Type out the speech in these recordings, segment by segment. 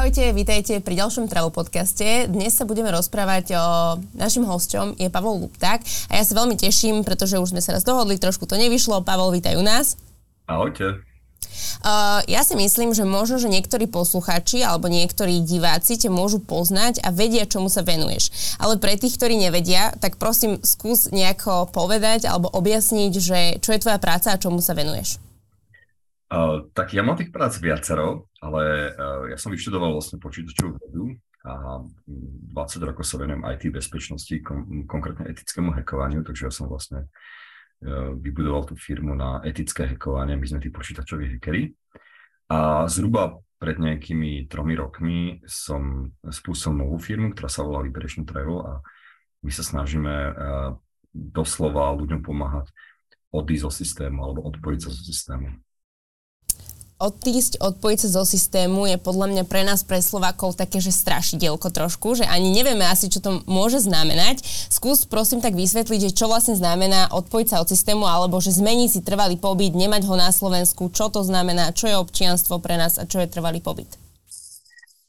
Ahojte, vítajte pri ďalšom Travel podcaste. Dnes sa budeme rozprávať o... Našim hosťom je Pavol Lupták a ja sa veľmi teším, pretože už sme sa raz dohodli, trošku to nevyšlo. Pavol, vítaj u nás. Ahojte. Uh, ja si myslím, že možno, že niektorí poslucháči alebo niektorí diváci ťa môžu poznať a vedia, čomu sa venuješ. Ale pre tých, ktorí nevedia, tak prosím, skús nejako povedať alebo objasniť, že čo je tvoja práca a čomu sa venuješ. Uh, tak ja mám tých prác viacero, ale uh, ja som vyštudoval vlastne počítačovú vedu a 20 rokov sa venujem IT bezpečnosti, kon- konkrétne etickému hackovaniu, takže ja som vlastne uh, vybudoval tú firmu na etické hackovanie, my sme tí počítačoví hackery. A zhruba pred nejakými tromi rokmi som spustil novú firmu, ktorá sa volá Liberation Travel a my sa snažíme doslova ľuďom pomáhať odísť zo systému alebo odpojiť sa zo systému odísť, odpojiť sa zo systému je podľa mňa pre nás, pre Slovákov, také, že strašidelko trošku, že ani nevieme asi, čo to môže znamenať. Skús prosím tak vysvetliť, že čo vlastne znamená odpojiť sa od systému, alebo že zmeniť si trvalý pobyt, nemať ho na Slovensku, čo to znamená, čo je občianstvo pre nás a čo je trvalý pobyt.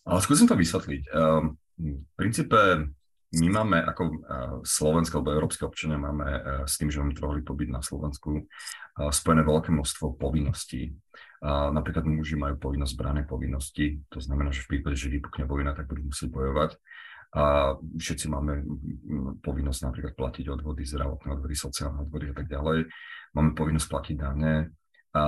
Ale skúsim to vysvetliť. Um, v princípe my máme ako uh, slovenské alebo európske občania máme uh, s tým, že máme trvalý pobyt na Slovensku uh, spojené veľké množstvo povinností. Napríklad muži majú povinnosť zbrané povinnosti, to znamená, že v prípade, že vypukne vojna, tak budú musieť bojovať. A všetci máme povinnosť napríklad platiť odvody, zdravotné odvody, sociálne odvody a tak ďalej. Máme povinnosť platiť dane. A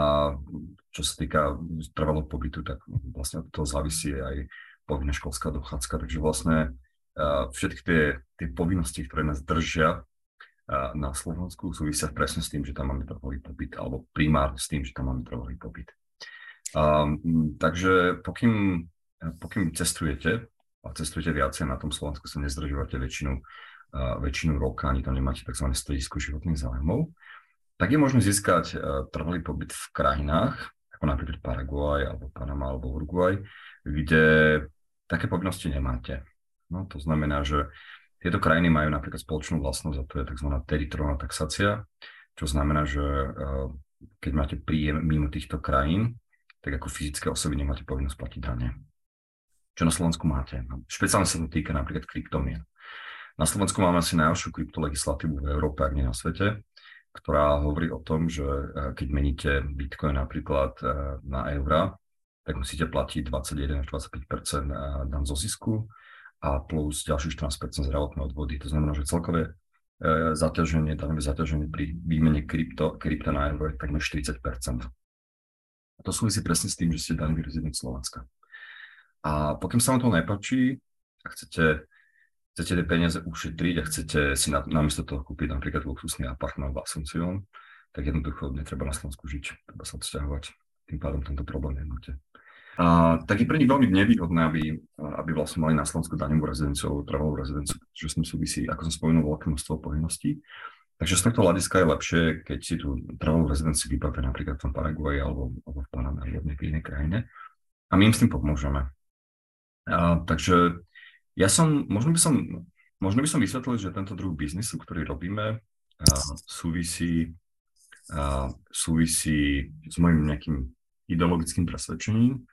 čo sa týka trvalého pobytu, tak vlastne od toho závisí aj povinná školská dochádzka. Takže vlastne všetky tie, tie povinnosti, ktoré nás držia na Slovensku, súvisia presne s tým, že tam máme trvalý pobyt, alebo primárne s tým, že tam máme trvalý pobyt. Um, takže pokým, pokým cestujete, a cestujete viacej na tom Slovensku, sa nezdržujete väčšinu, uh, väčšinu roka, ani tam nemáte tzv. stredisko životných zájmov, tak je možné získať uh, trvalý pobyt v krajinách, ako napríklad Paraguay, alebo Panama, alebo Uruguay, kde také povinnosti nemáte. No, to znamená, že tieto krajiny majú napríklad spoločnú vlastnosť a to je tzv. teritoriálna taxácia, čo znamená, že uh, keď máte príjem mimo týchto krajín, tak ako fyzické osoby nemáte povinnosť platiť dane. Čo na Slovensku máte? No, špeciálne sa to týka napríklad kryptomien. Na Slovensku máme asi najhoršiu kryptolegislatívu v Európe, ak nie na svete, ktorá hovorí o tom, že eh, keď meníte Bitcoin napríklad eh, na eura, tak musíte platiť 21 až 25 eh, dan zo zisku a plus ďalších 14% zdravotné odvody. To znamená, že celkové zaťaženie, danové zaťaženie pri výmene krypto, krypta na euro je takmer 40 a to súvisí presne s tým, že ste daný rezident Slovenska. A pokiaľ sa vám to nepáči a chcete, chcete tie peniaze ušetriť a chcete si na, namiesto toho kúpiť napríklad luxusný apartment v Asuncion, tak jednoducho netreba na Slovensku žiť, treba sa odsťahovať. Tým pádom tento problém nemáte. A, tak je pre nich veľmi nevýhodné, aby, aby vlastne mali na Slovensku daňovú rezidenciu alebo trvalú rezidenciu, pretože s tým súvisí, ako som spomenul, veľké množstvo povinností. Takže z tohto hľadiska je lepšie, keď si tú trvalú rezidenciu vybavia napríklad v tom Paraguaji alebo, alebo v Paname alebo v inej krajine. A my im s tým pomôžeme. A, takže ja som, možno by som, možno by som vysvetlil, že tento druh biznisu, ktorý robíme, a, súvisí, a, súvisí s mojim nejakým ideologickým presvedčením.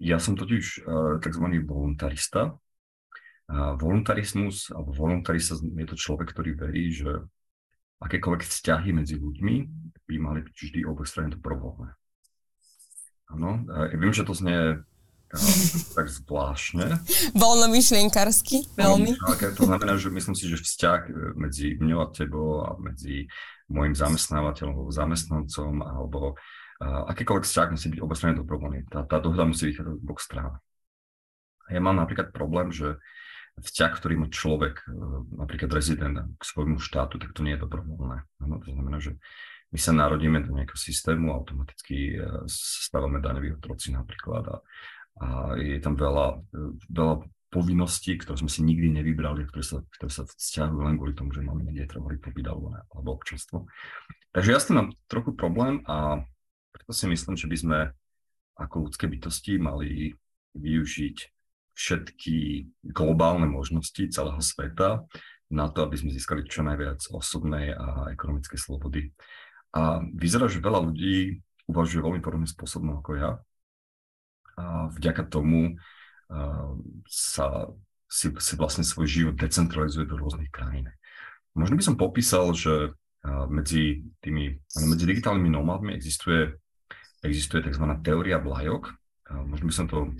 Ja som totiž tzv. voluntarista. A voluntarizmus alebo voluntarista je to človek, ktorý verí, že akékoľvek vzťahy medzi ľuďmi by mali byť vždy obostranne dobrovoľné. Áno, ja viem, že to znie tak zvláštne. Voľno myšlienkarsky, veľmi. To znamená, že myslím si, že vzťah e, medzi mňou a tebou a medzi môjim zamestnávateľom alebo zamestnancom alebo uh, akýkoľvek vzťah musí byť obostranne dobrovoľný. Tá, tá dohoda musí vychádzať z oboch strán. Ja mám napríklad problém, že vzťah, ktorý má človek, e, napríklad rezident k svojmu štátu, tak to nie je dobrovoľné. Ano, to znamená, že my sa narodíme do nejakého systému, automaticky e, stávame daňoví otroci napríklad a, a je tam veľa, e, veľa povinností, ktoré sme si nikdy nevybrali, ktoré sa, ktoré sa vzťahujú len kvôli tomu, že máme niekde trvalý pobyt alebo, alebo občanstvo. Takže ja s tým mám trochu problém a preto si myslím, že by sme ako ľudské bytosti mali využiť všetky globálne možnosti celého sveta na to, aby sme získali čo najviac osobnej a ekonomickej slobody. A vyzerá, že veľa ľudí uvažuje veľmi podobným spôsobom ako ja. A vďaka tomu sa si, si vlastne svoj život decentralizuje do rôznych krajín. Možno by som popísal, že medzi tými, medzi digitálnymi nomádmi existuje, existuje tzv. teória vlajok. Možno by som to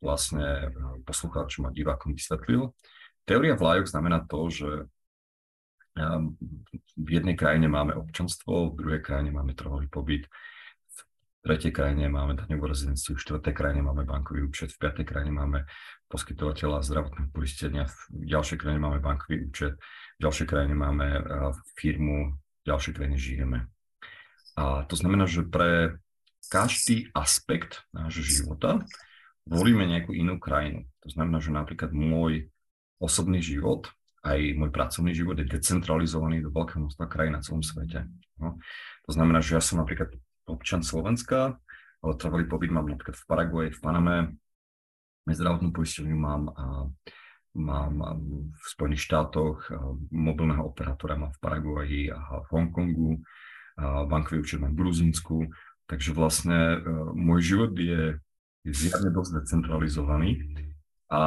vlastne poslucháčom a divákom vysvetlil. Teória vlajok znamená to, že v jednej krajine máme občanstvo, v druhej krajine máme trhový pobyt, v tretej krajine máme daňovú rezidenciu, v štvrtej krajine máme bankový účet, v piatej krajine máme poskytovateľa zdravotného poistenia, v ďalšej krajine máme bankový účet, v ďalšej krajine máme firmu, v ďalšej krajine žijeme. A to znamená, že pre každý aspekt nášho života volíme nejakú inú krajinu. To znamená, že napríklad môj osobný život aj môj pracovný život je decentralizovaný do veľkého množstva krajín na celom svete. No. To znamená, že ja som napríklad občan Slovenska, ale trvalý pobyt mám napríklad v Paraguaji, v Paname, zdravotnú poistenie mám, a, mám v Spojených štátoch, mobilného operátora mám v Paraguaji a v Hongkongu, a bankový účet mám v Gruzínsku, takže vlastne e, môj život je, je zjavne dosť decentralizovaný a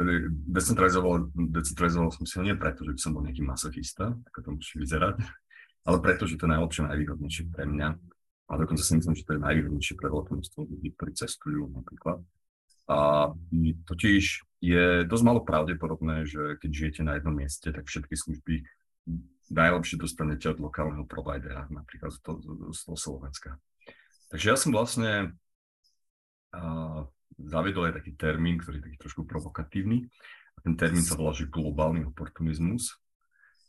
e, decentralizoval, decentralizoval som si ho nie preto, že by som bol nejaký masochista, ako to musí vyzerať, ale preto, že to je najlepšie, najvýhodnejšie pre mňa. A dokonca si myslím, že to je najvýhodnejšie pre veľké množstvo ľudí, ktorí cestujú napríklad. A totiž je dosť malo pravdepodobné, že keď žijete na jednom mieste, tak všetky služby najlepšie dostanete od lokálneho providera, napríklad z z toho Slovenska. Takže ja som vlastne zaviedol aj taký termín, ktorý je taký trošku provokatívny. A ten termín sa volá, že globálny oportunizmus.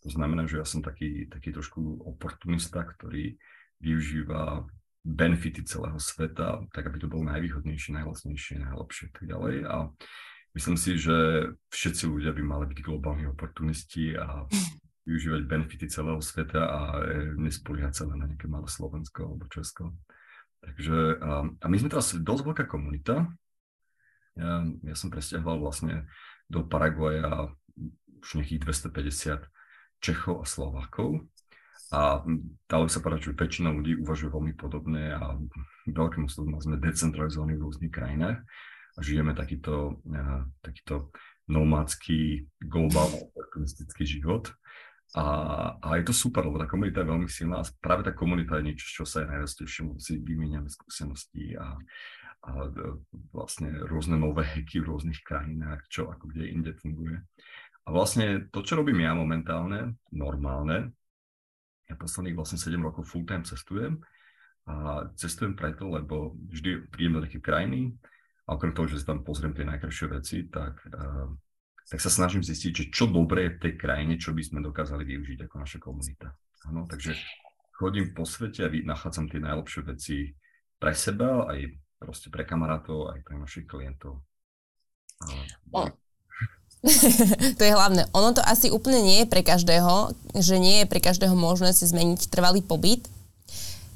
To znamená, že ja som taký, taký trošku oportunista, ktorý využíva benefity celého sveta, tak aby to bolo najvýhodnejšie, najlacnejšie, najlepšie a tak ďalej. A myslím si, že všetci ľudia by mali byť globálni oportunisti a využívať benefity celého sveta a nespoliehať sa len na nejaké malé Slovensko alebo Česko. Takže, a, a my sme teraz dosť veľká komunita, ja, ja som presťahoval vlastne do Paraguaja už nejakých 250 Čechov a Slovákov. A dalo by sa povedať, že väčšina ľudí uvažuje veľmi podobne a veľkým množstvom sme decentralizovaní v rôznych krajinách a žijeme takýto, takýto nomádsky, globálny, optimistický život. A, a je to super, lebo tá komunita je veľmi silná a práve tá komunita je niečo, čo sa aj najviac teším, si vymieňame skúsenosti a, a vlastne rôzne nové heky v rôznych krajinách, čo ako kde inde funguje. A vlastne to, čo robím ja momentálne, normálne, ja posledných vlastne 7 rokov full time cestujem a cestujem preto, lebo vždy prídem do také krajiny a okrem toho, že si tam pozriem tie najkrajšie veci, tak, uh, tak sa snažím zistiť, že čo dobré je v tej krajine, čo by sme dokázali využiť ako naša komunita. Ano, takže chodím po svete a nachádzam tie najlepšie veci pre seba aj proste pre kamarátov aj pre našich klientov. O. to je hlavné. Ono to asi úplne nie je pre každého, že nie je pre každého možné si zmeniť trvalý pobyt.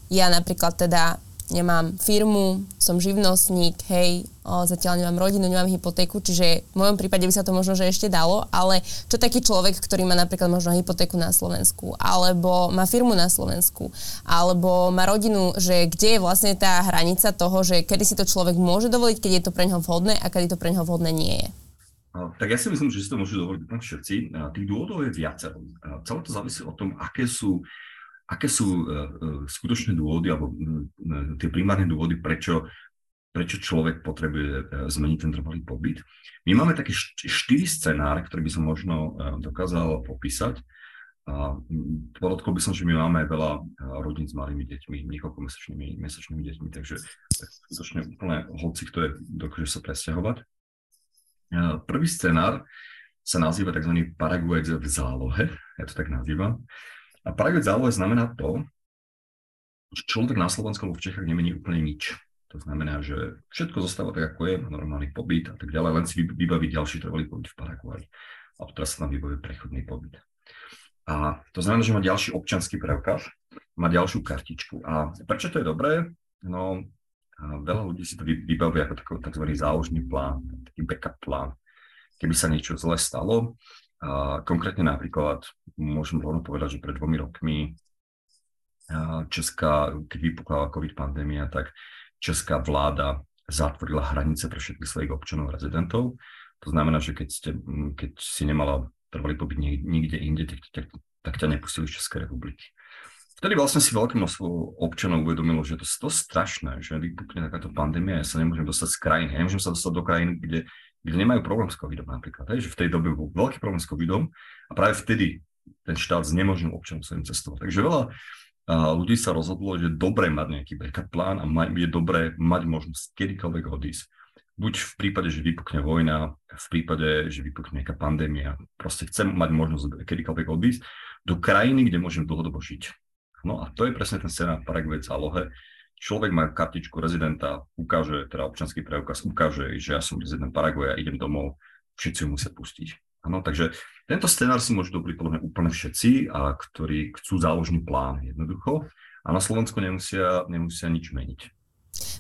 Ja napríklad teda nemám firmu, som živnostník, hej, o, zatiaľ nemám rodinu, nemám hypotéku, čiže v mojom prípade by sa to možno že ešte dalo, ale čo taký človek, ktorý má napríklad možno hypotéku na Slovensku, alebo má firmu na Slovensku, alebo má rodinu, že kde je vlastne tá hranica toho, že kedy si to človek môže dovoliť, keď je to pre neho vhodné a kedy to pre neho vhodné nie je. Tak ja si myslím, že si to môžu dovoliť všetci. Tých dôvodov je viacero. Celé to závisí o tom, aké sú aké sú uh, skutočné dôvody alebo tie primárne dôvody, prečo, prečo človek potrebuje uh, zmeniť ten trvalý pobyt. My máme také štyri scenáre, ktoré by som možno dokázal popísať. Podotkol by som, že my máme veľa rodín s malými deťmi, niekoľkomesačnými mesačnými deťmi, takže skutočne úplne hoci, kto je, dokáže sa presťahovať. Prvý scenár sa nazýva tzv. Paraguaj v zálohe, ja to tak nazývam. A pravidlo zálohe znamená to, že človek na Slovensku alebo v Čechách nemení úplne nič. To znamená, že všetko zostáva tak, ako je, má normálny pobyt a tak ďalej, len si vybaví ďalší trvalý pobyt v Paraguaji. A teraz sa tam vybaví prechodný pobyt. A to znamená, že má ďalší občanský preukaz, má ďalšiu kartičku. A prečo to je dobré? No, veľa ľudí si to vybaví ako tzv. záložný plán, taký backup plán. Keby sa niečo zle stalo, a konkrétne napríklad môžem rovno povedať, že pred dvomi rokmi Česká, keď vypukla COVID pandémia, tak česká vláda zatvorila hranice pre všetkých svojich občanov a rezidentov. To znamená, že keď, ste, keď si nemala trvalý pobyt nikde inde, tak, tak, tak ťa nepustili z Českej republiky. Vtedy vlastne si veľké množstvo občanov uvedomilo, že to je to strašné, že vypukne takáto pandémia, ja sa nemôžem dostať z krajiny, ja nemôžem sa dostať do krajiny, kde, kde nemajú problém s covidom napríklad. Hej, že v tej dobe bol veľký problém s covidom a práve vtedy ten štát znemožnil občanom svojim cestovať. Takže veľa a ľudí sa rozhodlo, že je dobré mať nejaký backup plán a je dobré mať možnosť kedykoľvek odísť. Buď v prípade, že vypukne vojna, v prípade, že vypukne nejaká pandémia. Proste chcem mať možnosť kedykoľvek odísť do krajiny, kde môžem dlhodobo žiť. No a to je presne ten scenár Paraguay zálohe. Človek má kartičku rezidenta, ukáže, teda občanský preukaz, ukáže, že ja som rezident Paraguaja, idem domov, všetci ju musia pustiť. Ano, takže tento scenár si môžu dobriť podľa úplne všetci, a ktorí chcú záložný plán jednoducho a na Slovensku nemusia, nemusia nič meniť.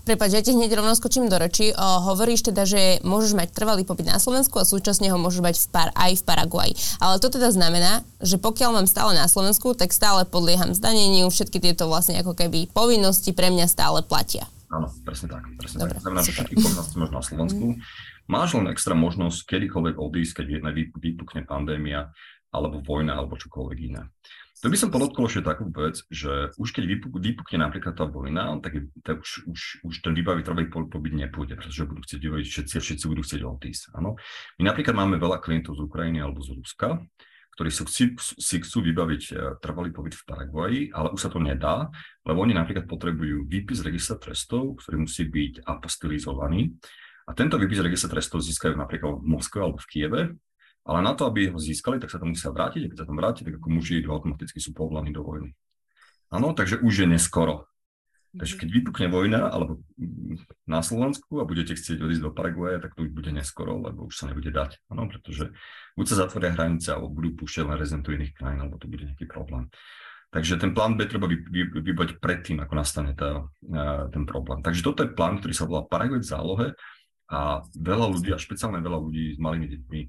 Prepač, ja ti hneď rovno skočím do reči. O, hovoríš teda, že môžeš mať trvalý pobyt na Slovensku a súčasne ho môžeš mať v par, aj v Paraguaji. Ale to teda znamená, že pokiaľ mám stále na Slovensku, tak stále podlieham zdaneniu, všetky tieto vlastne ako keby povinnosti pre mňa stále platia. Áno, presne tak. Presne Dobre, tak. Znamená, že všetky povinnosti máš na Slovensku. Máš len extra možnosť kedykoľvek odísť, keď vypukne pandémia, alebo vojna, alebo čokoľvek iné. To by som podotkol ešte takú vec, že už keď vypuk, vypukne napríklad tá vojna, tak, tak už, už, už ten výbavitrový pobyt nepôjde, pretože budú chcieť všetci všetci budú chcieť odísť. Áno. My napríklad máme veľa klientov z Ukrajiny alebo z Ruska, ktorí sú, si, si chcú vybaviť e, trvalý pobyt v Paraguaji, ale už sa to nedá, lebo oni napríklad potrebujú výpis registra trestov, ktorý musí byť apostilizovaný. A tento výpis registra trestov získajú napríklad v Moskve alebo v Kieve, ale na to, aby ho získali, tak sa tam musia vrátiť. A keď sa tam vráti, tak ako muži automaticky sú povolaní do vojny. Áno, takže už je neskoro. Takže keď vypukne vojna alebo na Slovensku a budete chcieť odísť do Paraguaja, tak to už bude neskoro, lebo už sa nebude dať. Áno, pretože buď sa zatvoria hranice, alebo budú púšťať len rezidentov iných krajín, alebo to bude nejaký problém. Takže ten plán B treba vybať predtým, ako nastane tá, ten problém. Takže toto je plán, ktorý sa volá Paraguay v zálohe a veľa ľudí, a špeciálne veľa ľudí s malými deťmi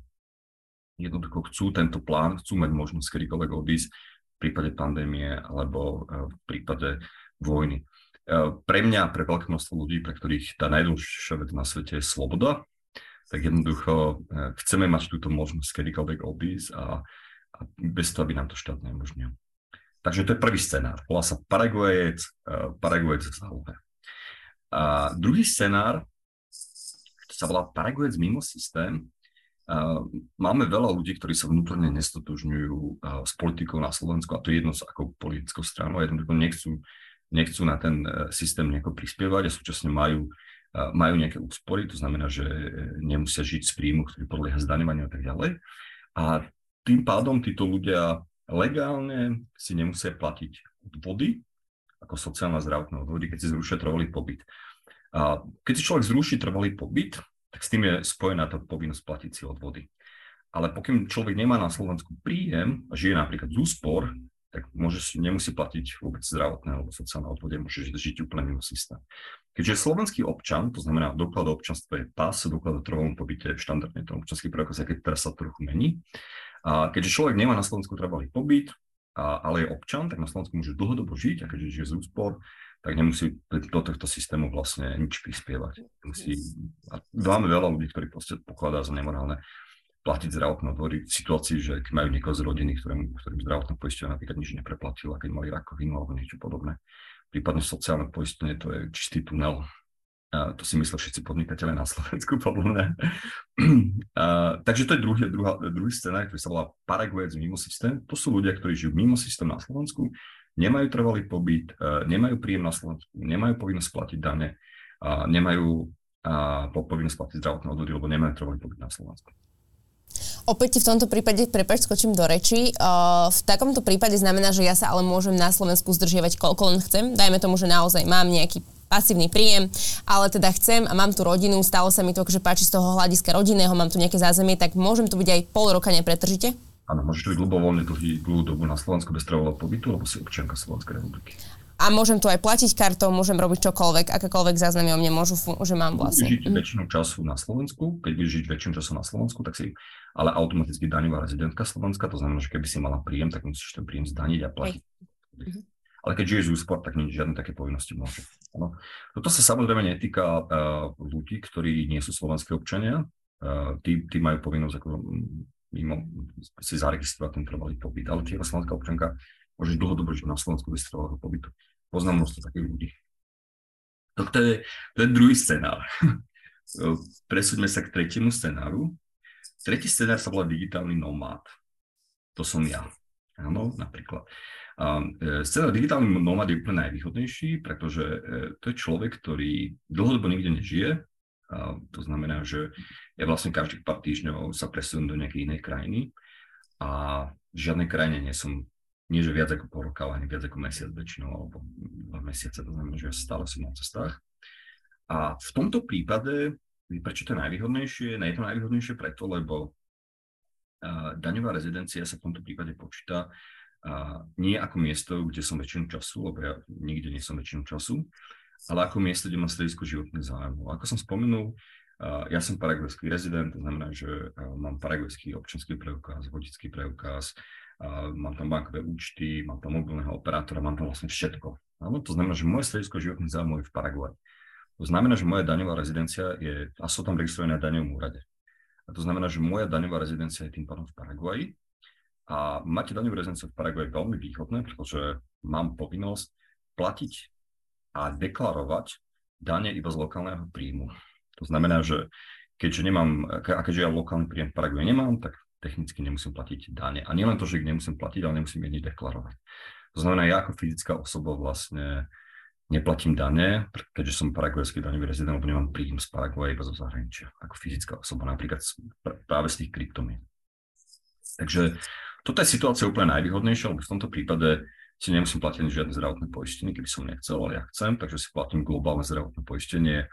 jednoducho chcú tento plán, chcú mať možnosť kedykoľvek odísť v prípade pandémie alebo e, v prípade vojny. E, pre mňa, pre veľké množstvo ľudí, pre ktorých tá najdôležitejšia vec na svete je sloboda, tak jednoducho e, chceme mať túto možnosť kedykoľvek odísť a, a bez toho, aby nám to štát neumožnil. Takže to je prvý scenár. Volá sa Paraguajec, Paraguajec v zálohe. A druhý scenár, sa volá Paraguajec mimo systém, Máme veľa ľudí, ktorí sa vnútorne nestotožňujú s politikou na Slovensku a to je jedno s akou politickou stranou jednoducho nechcú, nechcú na ten e, systém nejako prispievať a súčasne majú, majú nejaké úspory, to znamená, že nemusia žiť z príjmu, ktorý podlieha zdaňovaniu a tak ďalej. A tým pádom títo ľudia legálne si nemusia platiť odvody, ako sociálna zdravotná odvody, keď si zrušia trvalý pobyt. A keď si človek zruší trvalý pobyt, tak s tým je spojená tá povinnosť platiť si odvody. Ale pokým človek nemá na Slovensku príjem a žije napríklad z úspor, tak môže, nemusí platiť vôbec zdravotné alebo sociálne odvody, môže žiť úplne mimo systém. Keďže slovenský občan, to znamená doklad o občanstve je pás, doklad o trvalom pobyte štandardne to občanský preukaz, keď teraz sa trochu mení. A keďže človek nemá na Slovensku trvalý pobyt, a, ale je občan, tak na Slovensku môže dlhodobo žiť a keďže žije z úspor, tak nemusí do tohto systému vlastne nič prispievať. Musí, a máme veľa ľudí, ktorí proste pokladá za nemorálne platiť zdravotné odvody v situácii, že keď majú niekoho z rodiny, ktorým, ktorým zdravotné poistenie napríklad nič nepreplatilo, keď mali rakovinu alebo niečo podobné. Prípadne sociálne poistenie, to je čistý tunel. A to si myslia všetci podnikateľe na Slovensku, podľa mňa. A, takže to je druhý, druhá, druhý scenár, ktorý sa volá Paraguayec mimo systém. To sú ľudia, ktorí žijú mimo systém na Slovensku, nemajú trvalý pobyt, e, nemajú príjem na Slovensku, nemajú povinnosť platiť dane, nemajú povinnosť platiť zdravotné odvody, lebo nemajú trvalý pobyt na Slovensku. Opäť v tomto prípade, prepač, skočím do reči. Uh, v takomto prípade znamená, že ja sa ale môžem na Slovensku zdržiavať koľko len chcem. Dajme tomu, že naozaj mám nejaký pasívny príjem, ale teda chcem a mám tu rodinu, stalo sa mi to, že páči z toho hľadiska rodinného, mám tu nejaké zázemie, tak môžem tu byť aj pol roka nepretržite? Áno, môžeš byť ľubovoľne dlhý, dlhú dobu na Slovensku bez trvalého pobytu, lebo si občianka Slovenskej republiky. A môžem tu aj platiť kartou, môžem robiť čokoľvek, akékoľvek záznamy o mne môžu, že mám vlastne. Žiť mm. väčšinu času na Slovensku, keď budeš žiť väčšinu času na Slovensku, tak si ale automaticky daňová rezidentka Slovenska, to znamená, že keby si mala príjem, tak musíš ten príjem zdaniť a platiť. Hej. Mhm. Ale keď žiješ z úspor, tak nie žiadne také povinnosti môže. No. Toto sa samozrejme netýka uh, ľudí, ktorí nie sú slovenské občania. Uh, tí, tí majú povinnosť ako mimo si zaregistrovať ten trvalý pobyt. Ale tie slovenská občanka môže dlhodobo žiť na Slovensku bez trvalého pobytu. Poznám množstvo takých ľudí. Je, to je druhý scenár. Presúďme sa k tretiemu scenáru. Tretí scenár sa volá digitálny nomád. To som ja. Áno, napríklad. A, e, scenár digitálny nomad je úplne najvýhodnejší, pretože e, to je človek, ktorý dlhodobo nikde nežije. To znamená, že ja vlastne každých pár týždňov sa presunú do nejakej inej krajiny a v žiadnej krajine nie som, nie že viac ako pol roka, ale ani viac ako mesiac väčšinou, alebo dva mesiace, to znamená, že stále som na cestách. A v tomto prípade, prečo to je najvýhodnejšie? Nie je to najvýhodnejšie preto, lebo daňová rezidencia sa v tomto prípade počíta nie ako miesto, kde som väčšinu času, lebo ja nikde nie som väčšinu času, ale ako miesto, kde mám stredisko životných zájmov. Ako som spomenul, ja som paraguajský rezident, to znamená, že mám paraguajský občanský preukaz, vodický preukaz, mám tam bankové účty, mám tam mobilného operátora, mám tam vlastne všetko. Áno, to znamená, že moje stredisko životných zájmov je v Paraguaji. To znamená, že moja daňová rezidencia je, a som tam registrovaný na daňovom úrade. A to znamená, že moja daňová rezidencia je tým pádom v Paraguaji. A mať daňovú rezidenciu v Paraguaji veľmi výhodné, pretože mám povinnosť platiť a deklarovať dane iba z lokálneho príjmu. To znamená, že keďže nemám, a keďže ja lokálny príjem v Paraguaji nemám, tak technicky nemusím platiť dane. A nielen to, že ich nemusím platiť, ale nemusím ani deklarovať. To znamená, ja ako fyzická osoba vlastne neplatím dane, keďže som paraguajský daňový rezident, lebo nemám príjem z Paraguaje iba zo zahraničia, ako fyzická osoba, napríklad práve z tých kryptomien. Takže toto je situácia úplne najvýhodnejšia, lebo v tomto prípade si nemusím platiť žiadne zdravotné poistenie, keby som nechcel, ale ja chcem, takže si platím globálne zdravotné poistenie,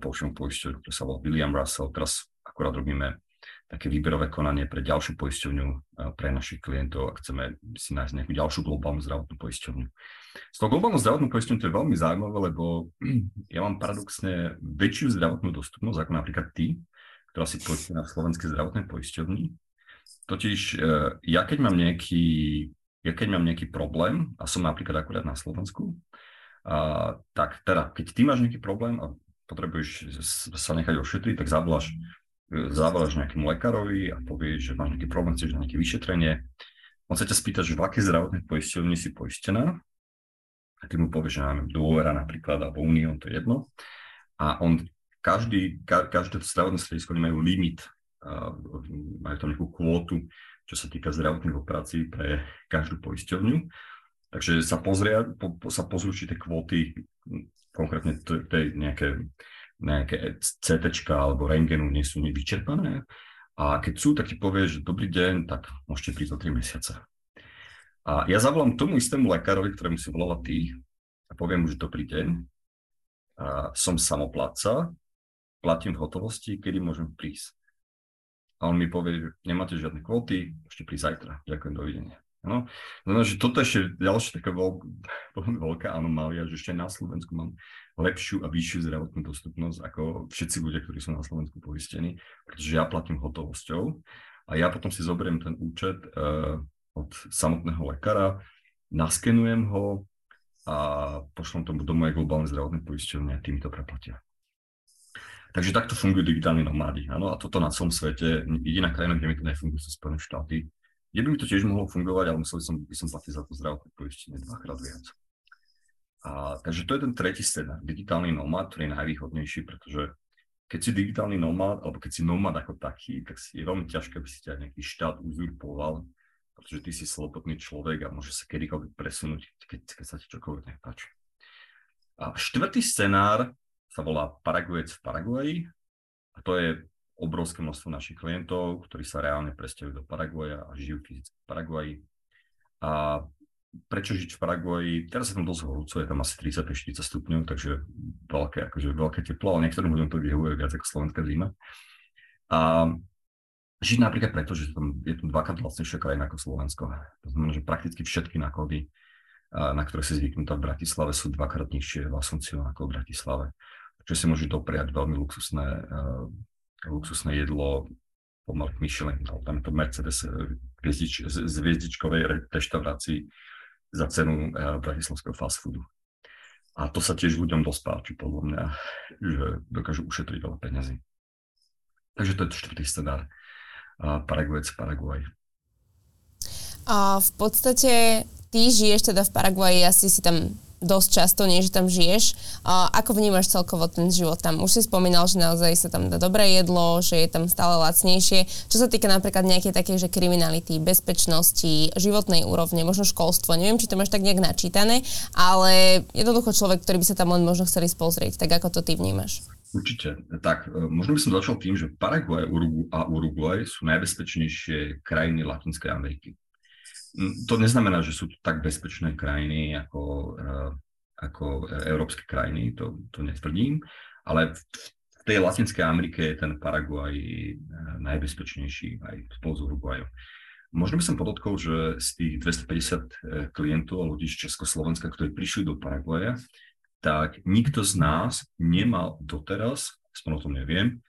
používam poistenie, ktoré sa volá William Russell, teraz akurát robíme také výberové konanie pre ďalšiu poisťovňu pre našich klientov a chceme si nájsť nejakú ďalšiu globálnu zdravotnú poisťovňu. S tou globálnou zdravotnou poisťovňou to je veľmi zaujímavé, lebo ja mám paradoxne väčšiu zdravotnú dostupnosť ako napríklad ty, ktorá si poistí na slovenskej zdravotnej poisťovni. Totiž e, ja keď mám nejaký, ja keď mám nejaký problém a som napríklad akurát na Slovensku, a, tak teda, keď ty máš nejaký problém a potrebuješ sa nechať ošetriť, tak zavoláš zavoláš nejakému lekárovi a povieš, že máš nejaký problém, chceš nejaké vyšetrenie. On sa ťa spýta, že v akej zdravotnej poisťovni si poistená a ty mu povieš, že máme dôvera napríklad alebo Unión, to je jedno. A on každý, ka, každé zdravotné stredisko majú limit, majú tam nejakú kvótu, čo sa týka zdravotných operácií pre každú poisťovňu. Takže sa pozria, po, po, sa pozrú, či tie kvóty, konkrétne je nejaké nejaké CT alebo rengenu nie sú nevyčerpané. A keď sú, tak ti povie, že dobrý deň, tak môžete prísť o 3 mesiace. A ja zavolám tomu istému lekárovi, ktorému si volala ty, a poviem mu, že dobrý deň, a som samopláca, platím v hotovosti, kedy môžem prísť. A on mi povie, že nemáte žiadne kvóty, môžete prísť zajtra. Ďakujem, dovidenia. No, znamená, že toto je ešte ďalšia taká veľk, veľká anomália, že ešte na Slovensku mám lepšiu a vyššiu zdravotnú dostupnosť ako všetci ľudia, ktorí sú na Slovensku poistení, pretože ja platím hotovosťou a ja potom si zoberiem ten účet uh, od samotného lekára, naskenujem ho a pošlom tomu do mojej globálnej zdravotnej poisťovne a tým to preplatia. Takže takto fungujú digitálni nomádi. Áno, a toto na celom svete. Jediná krajina, kde mi to nefunguje, sú Spojené štáty kde by mi to tiež mohlo fungovať, ale musel som, by som platiť za to zdravotné poistenie dvakrát viac. A, takže to je ten tretí scenár, digitálny nomad, ktorý je najvýhodnejší, pretože keď si digitálny nomad, alebo keď si nomad ako taký, tak si je veľmi ťažké, aby si ťa nejaký štát uzurpoval, pretože ty si slobodný človek a môže sa kedykoľvek presunúť, keď, keď sa ti čokoľvek nepáči. A štvrtý scenár sa volá Paraguajec v Paraguaji a to je obrovské množstvo našich klientov, ktorí sa reálne presťahujú do Paraguaja a žijú fyzicky v Paraguaji. A prečo žiť v Paraguaji? Teraz je tam dosť horúco, je tam asi 35-40 stupňov, takže veľké, akože veľké teplo, ale niektorým ľuďom to vyhovuje viac ako slovenská zima. A žiť napríklad preto, že tam je tu dvakrát vlastnejšia krajina ako Slovensko. To znamená, že prakticky všetky náklady, na ktoré si zvyknutá v Bratislave, sú dvakrát nižšie v Asunciu ako v Bratislave. Takže si môžete dopriať veľmi luxusné luxusné jedlo pomaly Michelin, alebo tam to Mercedes eh, hviezdič, z hviezdičkovej reštaurácii za cenu uh, bratislavského fast foodu. A to sa tiež ľuďom dosť páči, podľa mňa, že dokážu ušetriť veľa peniazy. Takže to je to štvrtý scenár. Paraguajec, Paraguaj. A v podstate ty žiješ teda v Paraguaji, asi si tam dosť často, nie že tam žiješ. A ako vnímaš celkovo ten život tam? Už si spomínal, že naozaj sa tam dá dobré jedlo, že je tam stále lacnejšie. Čo sa týka napríklad nejakej také, že kriminality, bezpečnosti, životnej úrovne, možno školstvo, neviem, či to máš tak nejak načítané, ale jednoducho človek, ktorý by sa tam len možno chceli spozrieť, tak ako to ty vnímaš? Určite. Tak, e, možno by som začal tým, že Paraguay a Uruguay sú najbezpečnejšie krajiny Latinskej Ameriky. To neznamená, že sú to tak bezpečné krajiny ako, eh, ako európske krajiny, to, to netvrdím, ale v, tej Latinskej Amerike je ten Paraguaj eh, najbezpečnejší aj spolu s Uruguayom. Možno by som podotkol, že z tých 250 eh, klientov a ľudí z Československa, ktorí prišli do Paraguaja, tak nikto z nás nemal doteraz, aspoň o tom neviem,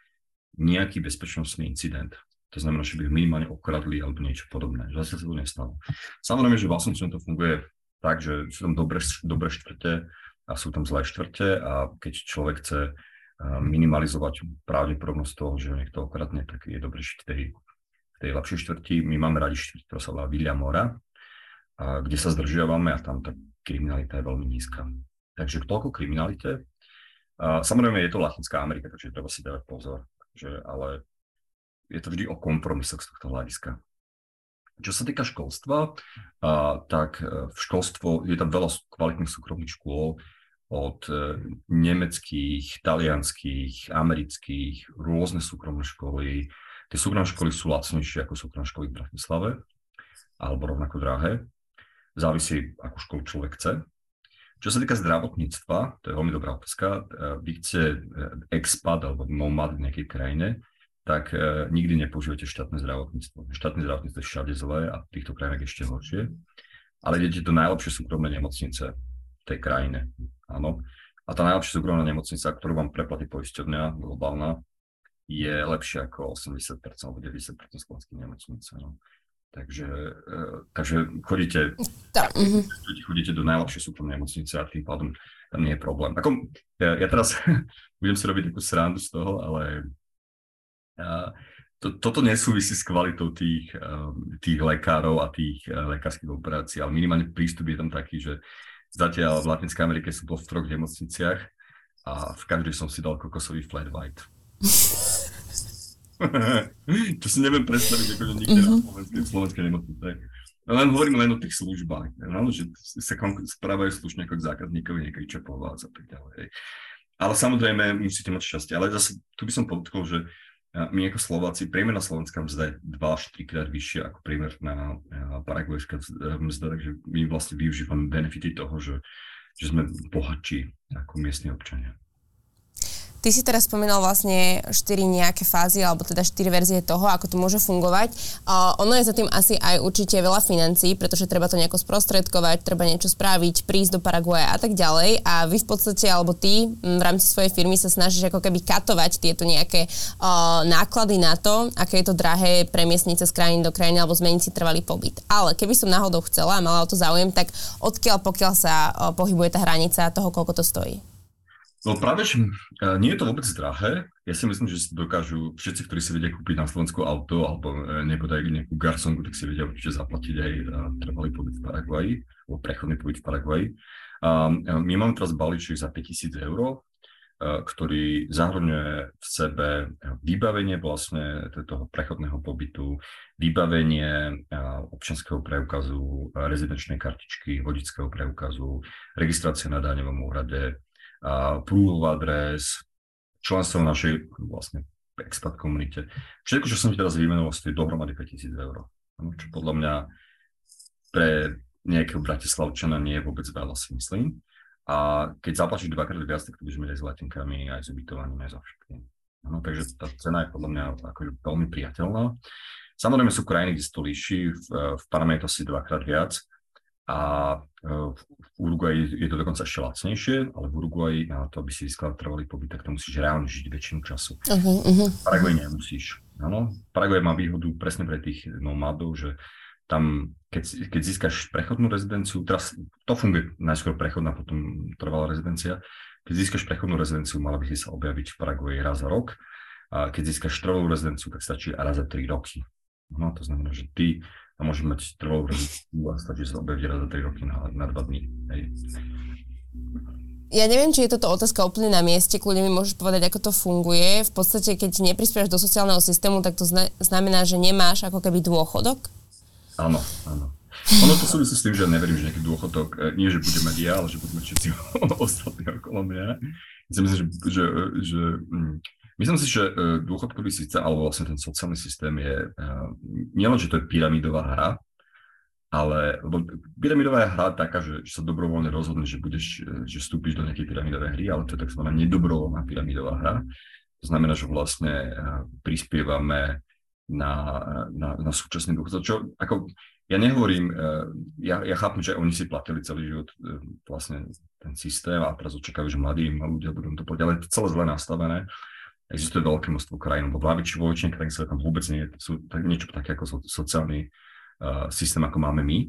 nejaký bezpečnostný incident. To znamená, že by minimálne okradli alebo niečo podobné. Zase sa to nestalo. Samozrejme, že v Assumption to funguje tak, že sú tam dobré, dobré štvrte a sú tam zlé štvrte a keď človek chce minimalizovať pravdepodobnosť toho, že niekto okradne, tak je dobré žiť v tej, v tej lepšej štvrti. My máme radi štvrť, ktorá sa volá Villa Mora, a kde sa zdržiavame a tam tá kriminalita je veľmi nízka. Takže toľko kriminalite. A samozrejme je to Latinská Amerika, takže treba si dávať pozor. Že, ale je to vždy o kompromisoch z tohto hľadiska. Čo sa týka školstva, a, tak e, v školstvo je tam veľa kvalitných súkromných škôl od e, nemeckých, talianských, amerických, rôzne súkromné školy. Tie súkromné školy sú lacnejšie ako súkromné školy v Bratislave, alebo rovnako drahé. Závisí, akú školu človek chce. Čo sa týka zdravotníctva, to je veľmi dobrá otázka. E, vy chcete expat alebo nomad v nejakej krajine, tak e, nikdy nepoužívate štátne zdravotníctvo. Štátne zdravotníctvo je všade zlé a v týchto krajinách ešte horšie. Ale idete do najlepšie súkromné nemocnice v tej krajine. Áno. A tá najlepšia súkromná nemocnica, ktorú vám preplatí poisťovňa globálna, je lepšia ako 80% alebo 90% slovenských nemocnic. No. Takže, e, takže chodíte, tak, uh-huh. chodíte do najlepšej súkromnej nemocnice a tým pádom tam nie je problém. Ako, ja, ja teraz budem si robiť takú srandu z toho, ale to, toto nesúvisí s kvalitou tých, ehm, tých lekárov a tých eh, lekárskych operácií, ale minimálne prístup je tam taký, že zatiaľ v Latinskej Amerike som bol v troch nemocniciach a v každej som si dal kokosový flat white. to si neviem predstaviť, akože nikde mm-hmm. na mhm. slovenskej, slovenskej nemocnice. Len hovorím len o tých službách, no, že sa správajú slušne ako k zákazníkovi, niekedy čo a tak ďalej. Ale samozrejme musíte mať šťastie. Ale zase tu by som podotkol, že my ako Slováci, priemerná slovenská mzda je 2 až 3 krát vyššia ako priemerná paraguajská mzda, takže my vlastne využívame benefity toho, že, že sme bohatší ako miestni občania. Ty si teraz spomínal vlastne štyri nejaké fázy, alebo teda štyri verzie toho, ako to môže fungovať. Uh, ono je za tým asi aj určite veľa financií, pretože treba to nejako sprostredkovať, treba niečo spraviť, prísť do Paraguaja a tak ďalej. A vy v podstate, alebo ty v rámci svojej firmy sa snažíš ako keby katovať tieto nejaké uh, náklady na to, aké je to drahé premiesniť sa z krajiny do krajiny alebo zmeniť si trvalý pobyt. Ale keby som náhodou chcela a mala o to záujem, tak odkiaľ pokiaľ sa uh, pohybuje tá hranica toho, koľko to stojí? No práve, že e, nie je to vôbec drahé. Ja si myslím, že si dokážu všetci, ktorí si vedia kúpiť na Slovensku auto alebo e, nepodajú nejakú garsonku, tak si vedia určite zaplatiť aj e, trvalý pobyt v Paraguaji alebo prechodný pobyt v Paraguaji. A my máme teraz balíček za 5000 eur, ktorý zahrňuje v sebe vybavenie vlastne toho prechodného pobytu, vybavenie občanského preukazu, rezidenčnej kartičky, vodického preukazu, registrácia na daňovom úrade, prúhov adres, členstvo v našej vlastne expat komunite. Všetko, čo som ti teraz vymenoval, stojí dohromady 5000 eur. Čo podľa mňa pre nejakého Bratislavčana nie je vôbec veľa, si myslím. A keď zaplatíš dvakrát viac, tak to budeš mať aj s letenkami, aj s ubytovaním, aj so všetkým. No, takže tá cena je podľa mňa akože veľmi priateľná. Samozrejme sú krajiny, kde sa to líši, v, v Paname je to asi dvakrát viac, a e, v Uruguayi je to dokonca ešte lacnejšie, ale v Uruguayi na to, aby si získal trvalý pobyt, tak to musíš reálne žiť väčšinu času. Uh-huh, uh-huh. Paraguay nemusíš. Áno, Paraguay má výhodu presne pre tých nomádov, že tam, keď, keď získaš prechodnú rezidenciu, teraz to funguje najskôr prechodná, potom trvalá rezidencia, keď získaš prechodnú rezidenciu, mala by si sa objaviť v Paraguaji raz za rok, a keď získaš trvalú rezidenciu, tak stačí raz za 3 roky. No, to znamená, že ty a môžeš mať trvalú rezidenciu a stačí sa objaviť raz za 3 roky na, na 2 dní. Hej. Ja neviem, či je toto otázka úplne na mieste, kľudne mi môžeš povedať, ako to funguje. V podstate, keď neprispieš do sociálneho systému, tak to znamená, že nemáš ako keby dôchodok? Áno, áno. Ono to súvisí s tým, že neverím, že nejaký dôchodok, e, nie že budeme ja, ale že budeme všetci ostatní okolo mňa. Ja si myslím, že, že, že mm, myslím si, že e, dôchodkový systém, alebo vlastne ten sociálny systém je, e, nielen, že to je pyramidová hra, ale lebo pyramidová hra taká, že, že sa dobrovoľne rozhodne, že budeš, že vstúpiš do nejakej pyramidovej hry, ale to je tzv. nedobrovoľná pyramidová hra. To znamená, že vlastne prispievame na, na, na súčasný dôchodcov. Čo, ako, ja nehovorím, ja, ja chápem, že oni si platili celý život vlastne ten systém a teraz očakávajú, že mladí ľudia budú to platiť, ale je to celé zle nastavené. Existuje veľké množstvo krajín, lebo vo väčšine krajín sa tam vôbec nie sú niečo také ako so, sociálny uh, systém, ako máme my.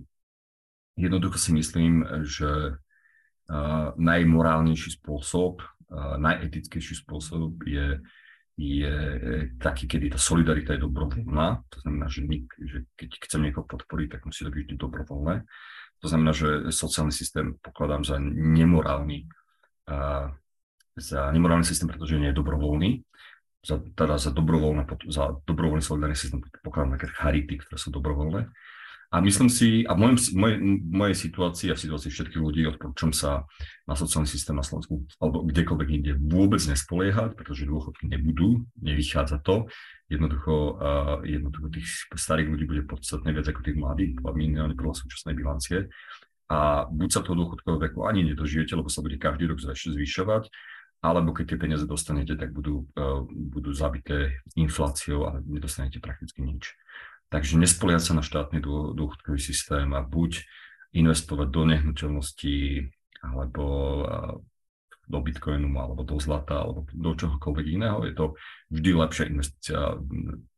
Jednoducho si myslím, že uh, najmorálnejší spôsob, uh, najetickejší spôsob je, je taký, kedy tá solidarita je dobrovoľná. To znamená, že, nik, že keď chcem niekoho podporiť, tak musí to byť dobrovoľné. To znamená, že sociálny systém pokladám za nemorálny, uh, za nemorálny systém, pretože nie je dobrovoľný za, teda za, dobrovoľné, za dobrovoľný solidárny systém pokladám také charity, ktoré sú dobrovoľné. A myslím si, a v mojej, mojej, mojej situácii a v situácii všetkých ľudí odporúčam sa na sociálny systém na Slovensku alebo kdekoľvek inde vôbec nespoliehať, pretože dôchodky nebudú, nevychádza to. Jednoducho, uh, jednoducho tých starých ľudí bude podstatne viac ako tých mladých, minimálne podľa súčasnej bilancie. A buď sa toho dôchodkového veku ani nedožijete, lebo sa bude každý rok zvyšovať, alebo keď tie peniaze dostanete, tak budú, uh, budú zabité infláciou a nedostanete prakticky nič. Takže nespoliať sa na štátny dôchodkový systém a buď investovať do nehnuteľností alebo uh, do bitcoinu alebo do zlata alebo do čohokoľvek iného. Je to vždy lepšia investícia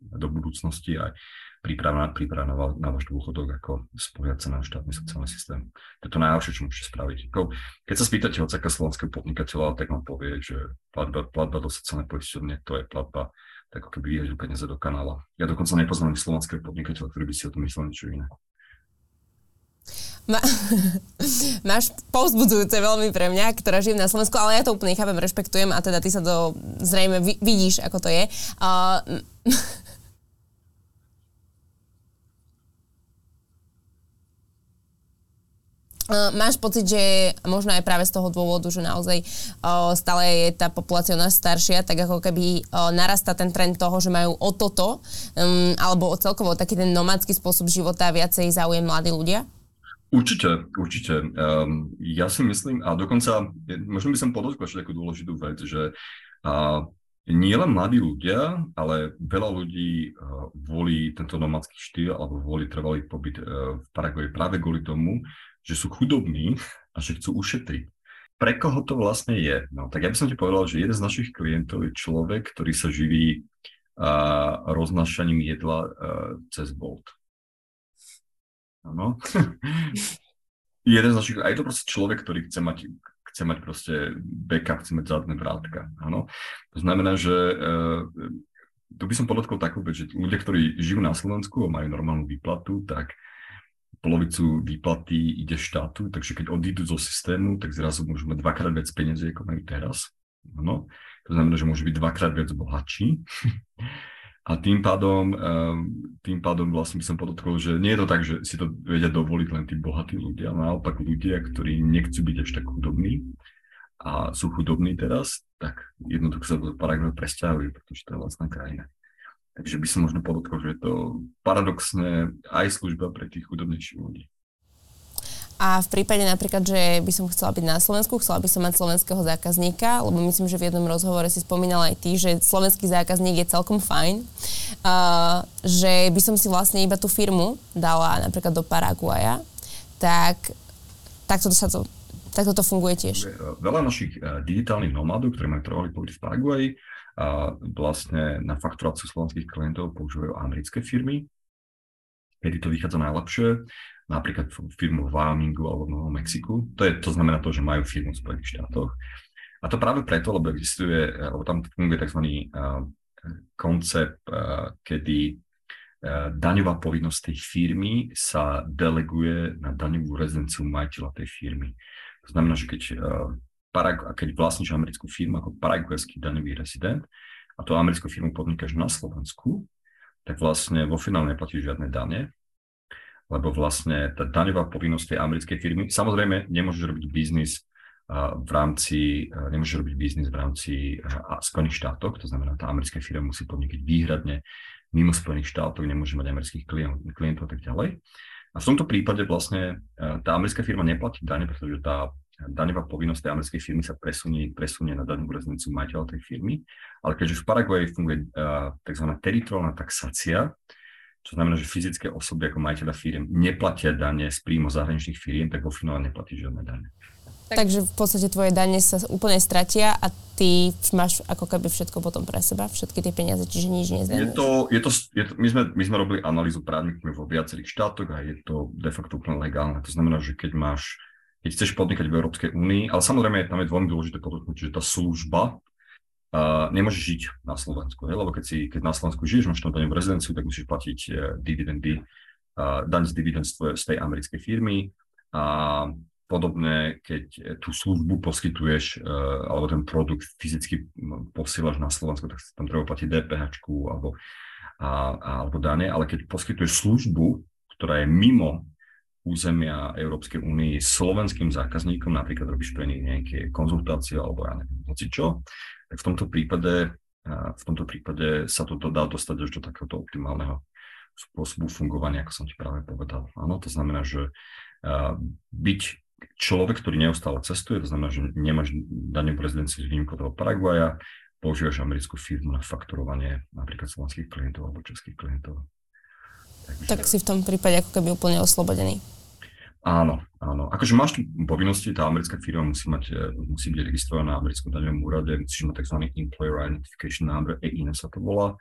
do budúcnosti aj príprava, príprava na, na váš dôchodok, ako spojať sa na štátny sociálny systém. To je to najlepšie, čo môžete spraviť. Keď sa spýtate hocaka slovenského podnikateľa, tak vám povie, že platba, platba do sociálnej poisťovne, to je platba, tak ako keby vyhodil peniaze do kanála. Ja dokonca nepoznám slovenského podnikateľa, ktorý by si o tom myslel niečo iné. Ma, máš povzbudzujúce veľmi pre mňa, ktorá žijem na Slovensku, ale ja to úplne chápem, rešpektujem a teda ty sa to zrejme vidíš, ako to je. Uh, Uh, máš pocit, že možno aj práve z toho dôvodu, že naozaj uh, stále je tá populácia nás staršia, tak ako keby uh, narastá ten trend toho, že majú o toto, um, alebo o celkovo taký ten nomadský spôsob života viacej záujem mladí ľudia? Určite, určite. Um, ja si myslím, a dokonca, možno by som podotkol ešte takú dôležitú vec, že uh, nie len mladí ľudia, ale veľa ľudí uh, volí tento nomadský štýl alebo volí trvalý pobyt uh, v Paraguaji práve kvôli tomu, že sú chudobní a že chcú ušetriť. Pre koho to vlastne je? No, tak ja by som ti povedal, že jeden z našich klientov je človek, ktorý sa živí uh, roznašaním jedla uh, cez Bolt. Áno. jeden z našich, a je to proste človek, ktorý chce mať, chce mať proste backup, chce mať zadné vrátka. Áno. To znamená, že uh, tu by som podotkol takú vec, že ľudia, ktorí žijú na Slovensku a majú normálnu výplatu, tak polovicu výplaty ide štátu, takže keď odídu zo systému, tak zrazu môžu mať dvakrát viac peniazy, ako majú teraz. No, to znamená, že môže byť dvakrát viac bohatší. A tým pádom, ehm, tým pádom vlastne by som podotkol, že nie je to tak, že si to vedia dovoliť len tí bohatí ľudia, naopak ľudia, ktorí nechcú byť až tak chudobní a sú chudobní teraz, tak jednoducho sa do Paraguay presťahujú, pretože to je vlastná krajina. Takže by som možno podotkol, že je to paradoxne aj služba pre tých chudobnejších ľudí. A v prípade napríklad, že by som chcela byť na Slovensku, chcela by som mať slovenského zákazníka, lebo myslím, že v jednom rozhovore si spomínala aj ty, že slovenský zákazník je celkom fajn, uh, že by som si vlastne iba tú firmu dala napríklad do Paraguaja, tak takto sa to, takto to funguje tiež. Veľa našich uh, digitálnych nomádov, ktorí majú trvalý pobyt v Paraguaji, vlastne na fakturáciu slovenských klientov používajú americké firmy. kedy to vychádza najlepšie, napríklad firmu v Wyomingu alebo v Novom Mexiku. To, je, to znamená to, že majú firmu v Spojených štátoch. A to práve preto, lebo existuje, alebo tam funguje tzv. Uh, koncept, uh, kedy daňová povinnosť tej firmy sa deleguje na daňovú rezidenciu majiteľa tej firmy. To znamená, že keď, Parag- keď vlastníš americkú firmu ako paraguajský daňový rezident a tú americkú firmu podnikáš na Slovensku, tak vlastne vo finále neplatíš žiadne dane, lebo vlastne tá daňová povinnosť tej americkej firmy, samozrejme nemôžeš robiť biznis v rámci, nemôžeš robiť biznis v rámci Spojených štátov, to znamená, tá americká firma musí podnikať výhradne mimo Spojených štátov, nemôže mať amerických klientov a tak ďalej. A v tomto prípade vlastne tá americká firma neplatí dane, pretože tá daňová povinnosť tej americkej firmy sa presunie, presunie na daňovú rezidenciu majiteľa tej firmy. Ale keďže v Paraguaji funguje tzv. teritoriálna taxácia, čo znamená, že fyzické osoby ako majiteľa firiem neplatia dane z príjmu zahraničných firiem, tak vo finále neplatí žiadne dane. Tak. Takže v podstate tvoje dane sa úplne stratia a ty máš ako keby všetko potom pre seba, všetky tie peniaze, čiže nič nezdaníš. Je to, je to, je to, my, sme, my sme robili analýzu právnikmi vo viacerých štátoch a je to de facto úplne legálne. To znamená, že keď máš, keď chceš podnikať v Európskej únii, ale samozrejme tam je veľmi dôležité podotknúť, že tá služba uh, nemôžeš žiť na Slovensku, hej? lebo keď, si, keď na Slovensku žiješ, máš tam daňovú rezidenciu, tak musíš platiť uh, dividendy, uh, daň z dividend z, tej americkej firmy a Podobne, keď tú službu poskytuješ, e, alebo ten produkt fyzicky posielaš na Slovensku, tak tam treba platiť DPH alebo, alebo dane, ale keď poskytuješ službu, ktorá je mimo územia Európskej únie slovenským zákazníkom, napríklad robíš pre nich nejaké konzultácie alebo ja neviem, hoci čo, tak v tomto prípade, v tomto prípade sa to dá dostať až do takéhoto optimálneho spôsobu fungovania, ako som ti práve povedal. Áno, to znamená, že byť človek, ktorý neustále cestuje, to znamená, že nemáš daňovú rezidenciu z výnimkou toho Paraguaja, používaš americkú firmu na fakturovanie napríklad slovenských klientov alebo českých klientov. Tak si v tom prípade ako keby úplne oslobodený. Áno, áno. Akože máš tu povinnosti, tá americká firma musí, mať, e, musí byť registrovaná na americkom daňovom úrade, musíš mať tzv. Employer Identification Number, EIN sa to volá,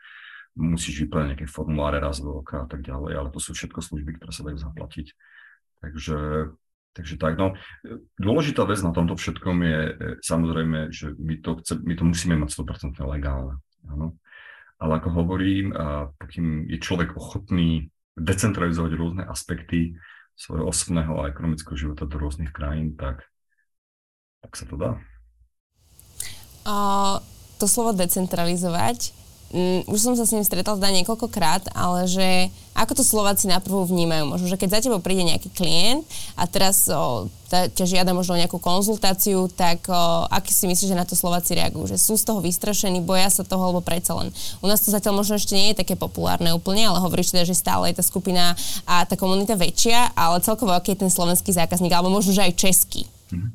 musíš vyplňať nejaké formuláre raz do roka a tak ďalej, ale to sú všetko služby, ktoré sa dajú zaplatiť. Takže Takže tak, no, dôležitá vec na tomto všetkom je e, samozrejme, že my to, chce, my to musíme mať 100% legálne. Áno. Ale ako hovorím, a pokým je človek ochotný decentralizovať rôzne aspekty svojho osobného a ekonomického života do rôznych krajín, tak, tak sa to dá. A to slovo decentralizovať Mm, už som sa s ním stretol teda niekoľkokrát, ale že ako to Slováci naprvu vnímajú? Možno, že keď za tebou príde nejaký klient a teraz o, ťa žiada možno nejakú konzultáciu, tak o, aký si myslíš, že na to Slováci reagujú? Že sú z toho vystrašení, boja sa toho, alebo predsa len. U nás to zatiaľ možno ešte nie je také populárne úplne, ale hovoríš teda, že stále je tá skupina a tá komunita väčšia, ale celkovo aký je ten slovenský zákazník, alebo možno, že aj český. Mhm.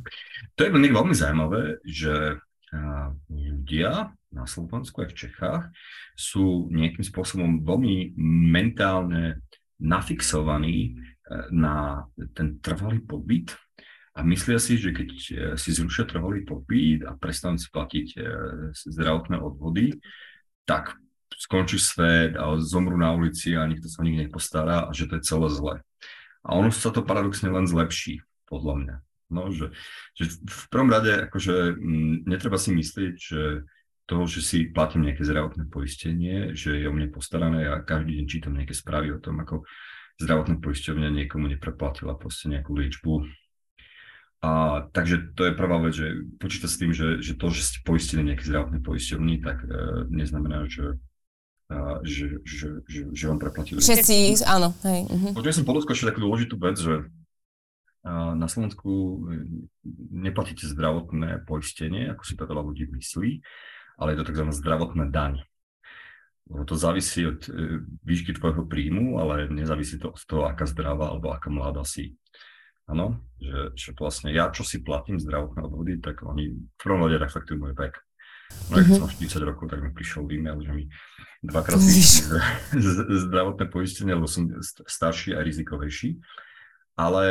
To je veľmi zaujímavé, že ľudia na Slovensku aj v Čechách sú nejakým spôsobom veľmi mentálne nafixovaní e, na ten trvalý pobyt a myslia si, že keď e, si zrušia trvalý pobyt a prestanú si platiť e, zdravotné odvody, tak skončí svet a zomru na ulici a nikto sa o nich nepostará a že to je celé zle. A ono sa to paradoxne len zlepší, podľa mňa. No, že, že v prvom rade akože m, netreba si myslieť, že toho, že si platím nejaké zdravotné poistenie, že je o mne postarané a každý deň čítam nejaké správy o tom, ako zdravotné poisťovňa niekomu nepreplatila proste nejakú liečbu. A, takže to je prvá vec, že počíta s tým, že, že to, že ste poistili nejaké zdravotné poisťovny, tak e, neznamená, že, a, že, že, že, že vám preplatili. Všetci, áno. Hej. Uh-huh. Som podoskočil takú dôležitú vec, že na Slovensku e, neplatíte zdravotné poistenie, ako si to veľa ľudí myslí, ale je to tzv. zdravotná daň. Lebo to závisí od e, výšky tvojho príjmu, ale nezávisí to od toho, aká zdravá alebo aká mladá si. Áno, že, že vlastne ja, čo si platím zdravotné odvody, tak oni v prvom rade reflektujú môj vek. No, keď mm-hmm. som 40 rokov, tak mi prišiel e-mail, že mi dvakrát zdravotné poistenie, lebo som starší a rizikovejší. Ale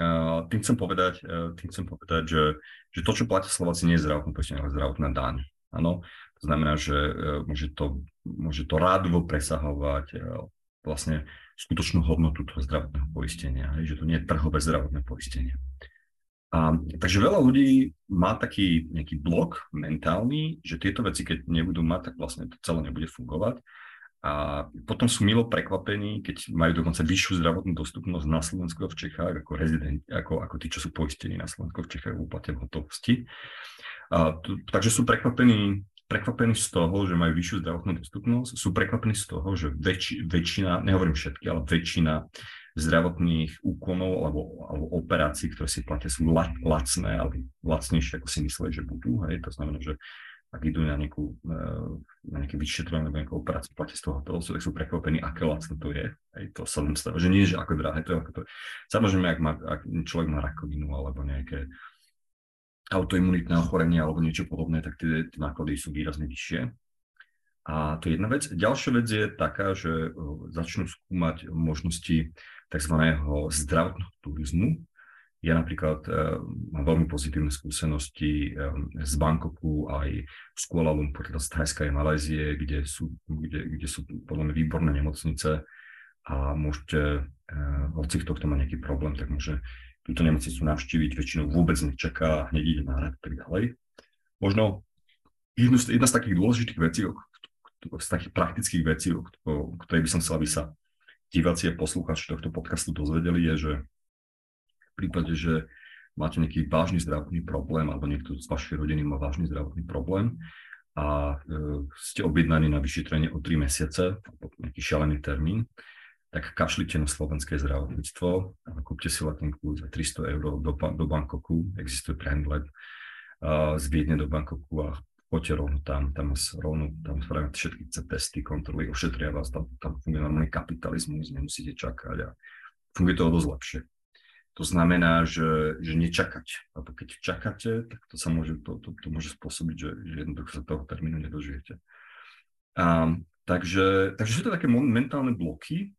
uh, tým chcem povedať, uh, tým chcem povedať že, že to, čo platia Slováci, nie je zdravotné poistenie, ale zdravotná daň. Áno, to znamená, že uh, môže to, môže to rádovo presahovať uh, vlastne skutočnú hodnotu toho zdravotného poistenia, že to nie je trhové zdravotné poistenie. A, takže veľa ľudí má taký nejaký blok mentálny, že tieto veci, keď nebudú mať, tak vlastne to celé nebude fungovať. A potom sú milo prekvapení, keď majú dokonca vyššiu zdravotnú dostupnosť na Slovensku a v Čechách ako rezidenti, ako, ako tí, čo sú poistení na Slovensku v Čechách v úplate v hotovosti. Takže sú prekvapení, prekvapení z toho, že majú vyššiu zdravotnú dostupnosť, sú prekvapení z toho, že väč, väčšina, nehovorím všetky, ale väčšina zdravotných úkonov alebo, alebo operácií, ktoré si platia, sú lacné alebo lacnejšie, ako si mysleli, že budú. Hej? To znamená, že ak idú na, nejakú, eh, na nejaké vyšetrovanie alebo nejakú operáciu, platia z toho hotovosť, tak sú prekvapení, aké lacné to je. Hej, to sa len stáva, že nie, že ako drahé to je, ako to je. Samozrejme, ak, má, ak človek má rakovinu alebo nejaké autoimunitné ochorenie alebo niečo podobné, tak tie, tie náklady sú výrazne vyššie. A to je jedna vec. Ďalšia vec je taká, že eh, začnú skúmať možnosti tzv. zdravotného turizmu, ja napríklad uh, mám veľmi pozitívne skúsenosti um, z Bangkoku aj z Kuala Lumpur, teda z Thajska a Malézie, kde sú, kde, kde sú podľa mňa výborné nemocnice a môžete, uh, hoci kto, kto má nejaký problém, tak môže túto nemocnicu navštíviť, väčšinou vôbec nečaká, hneď ide na rad a tak ďalej. Možno jednu z, jedna z takých dôležitých vecí, z takých praktických vecí, o, ktorej by som chcel, aby sa diváci a poslucháči tohto podcastu dozvedeli, je, že prípade, že máte nejaký vážny zdravotný problém alebo niekto z vašej rodiny má vážny zdravotný problém a e, ste objednaní na vyšetrenie o 3 mesiace, nejaký šialený termín, tak kašlite na slovenské zdravotníctvo kúpte si letenku za 300 eur do, do Bangkoku, existuje Brandlet, z Viedne do Bangkoku a poďte rovno tam, tam rovno, tam spravíme všetky testy, kontroly, ošetria vás, tam, tam funguje normálny kapitalizmus, nemusíte čakať a funguje to o dosť lepšie. To znamená, že, že nečakať. A keď čakáte, tak to sa môže, to, to, to môže spôsobiť, že, že jednoducho sa toho termínu nedožijete. A, takže, takže sú to také mentálne bloky,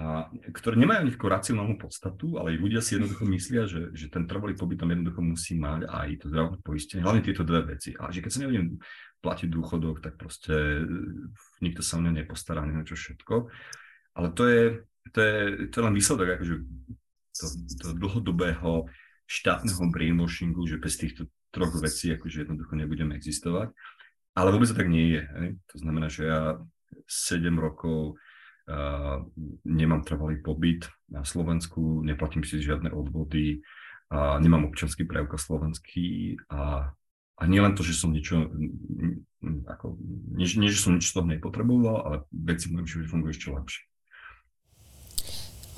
a, ktoré nemajú nejakú racionálnu podstatu, ale ľudia si jednoducho myslia, že, že ten trvalý pobyt tam jednoducho musí mať aj to zdravotné poistenie, hlavne tieto dve veci. A že keď sa nebudem platiť dôchodok, tak proste e, nikto sa o mňa nepostará, neviem čo všetko. Ale to je, to je, to je len výsledok akože to, to dlhodobého štátneho brainwashingu, že bez týchto troch vecí akože jednoducho nebudeme existovať. Ale vôbec to tak nie je. Hej? To znamená, že ja 7 rokov nemám trvalý pobyt na Slovensku, neplatím si žiadne odvody, a nemám občanský preukaz slovenský a, a nie len to, že som niečo, ako, nie, nie, že som nič z toho nepotreboval, ale veci v mojom živote fungujú ešte lepšie.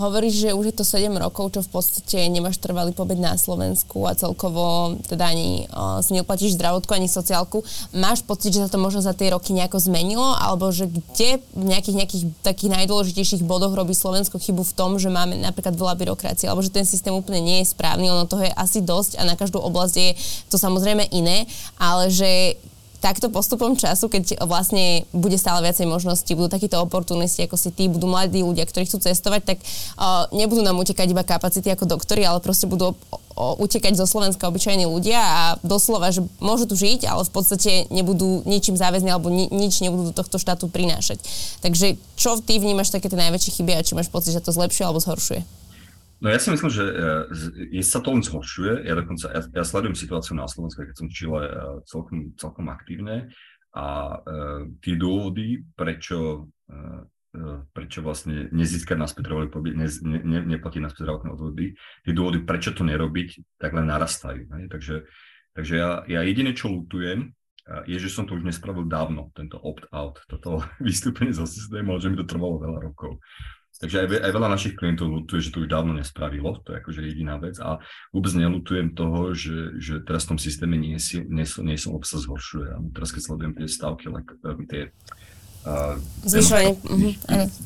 Hovoríš, že už je to 7 rokov, čo v podstate nemáš trvalý pobyt na Slovensku a celkovo teda ani uh, si neoplatíš zdravotku ani sociálku. Máš pocit, že sa to možno za tie roky nejako zmenilo? Alebo že kde v nejakých, nejakých takých najdôležitejších bodoch robí Slovensko chybu v tom, že máme napríklad veľa byrokracie, alebo že ten systém úplne nie je správny, ono toho je asi dosť a na každú oblasť je to samozrejme iné, ale že takto postupom času, keď vlastne bude stále viacej možností, budú takíto oportunisti ako si tí, budú mladí ľudia, ktorí chcú cestovať, tak uh, nebudú nám utekať iba kapacity ako doktori, ale proste budú utekať zo Slovenska obyčajní ľudia a doslova, že môžu tu žiť, ale v podstate nebudú ničím záväzní alebo ni, nič nebudú do tohto štátu prinášať. Takže čo ty vnímaš také tie najväčšie chyby a či máš pocit, že to zlepšuje alebo zhoršuje? No ja si myslím, že je, sa to len zhoršuje. Ja dokonca, ja, ja sledujem situáciu na Slovensku, keď som v Čile e, celkom, celkom aktívne a uh, tie dôvody, prečo, prečo vlastne nezískať naspäť trvalý pobyt, ne, ne, neplatiť naspäť zdravotné odvody, tie dôvody, prečo to nerobiť, tak len narastajú. Ne? Takže, takže ja, ja jediné, čo lutujem, je, že som to už nespravil dávno, tento opt-out, toto vystúpenie zo systému, že mi to trvalo veľa rokov. Takže aj, aj veľa našich klientov lutuje, že to už dávno nespravilo, to je akože jediná vec. A vôbec nelutujem toho, že, že teraz v tom systéme nie, si, nie, som, nie som obsa zhoršuje. A teraz keď sledujem tie stavky, like, tie uh, zvyšovanie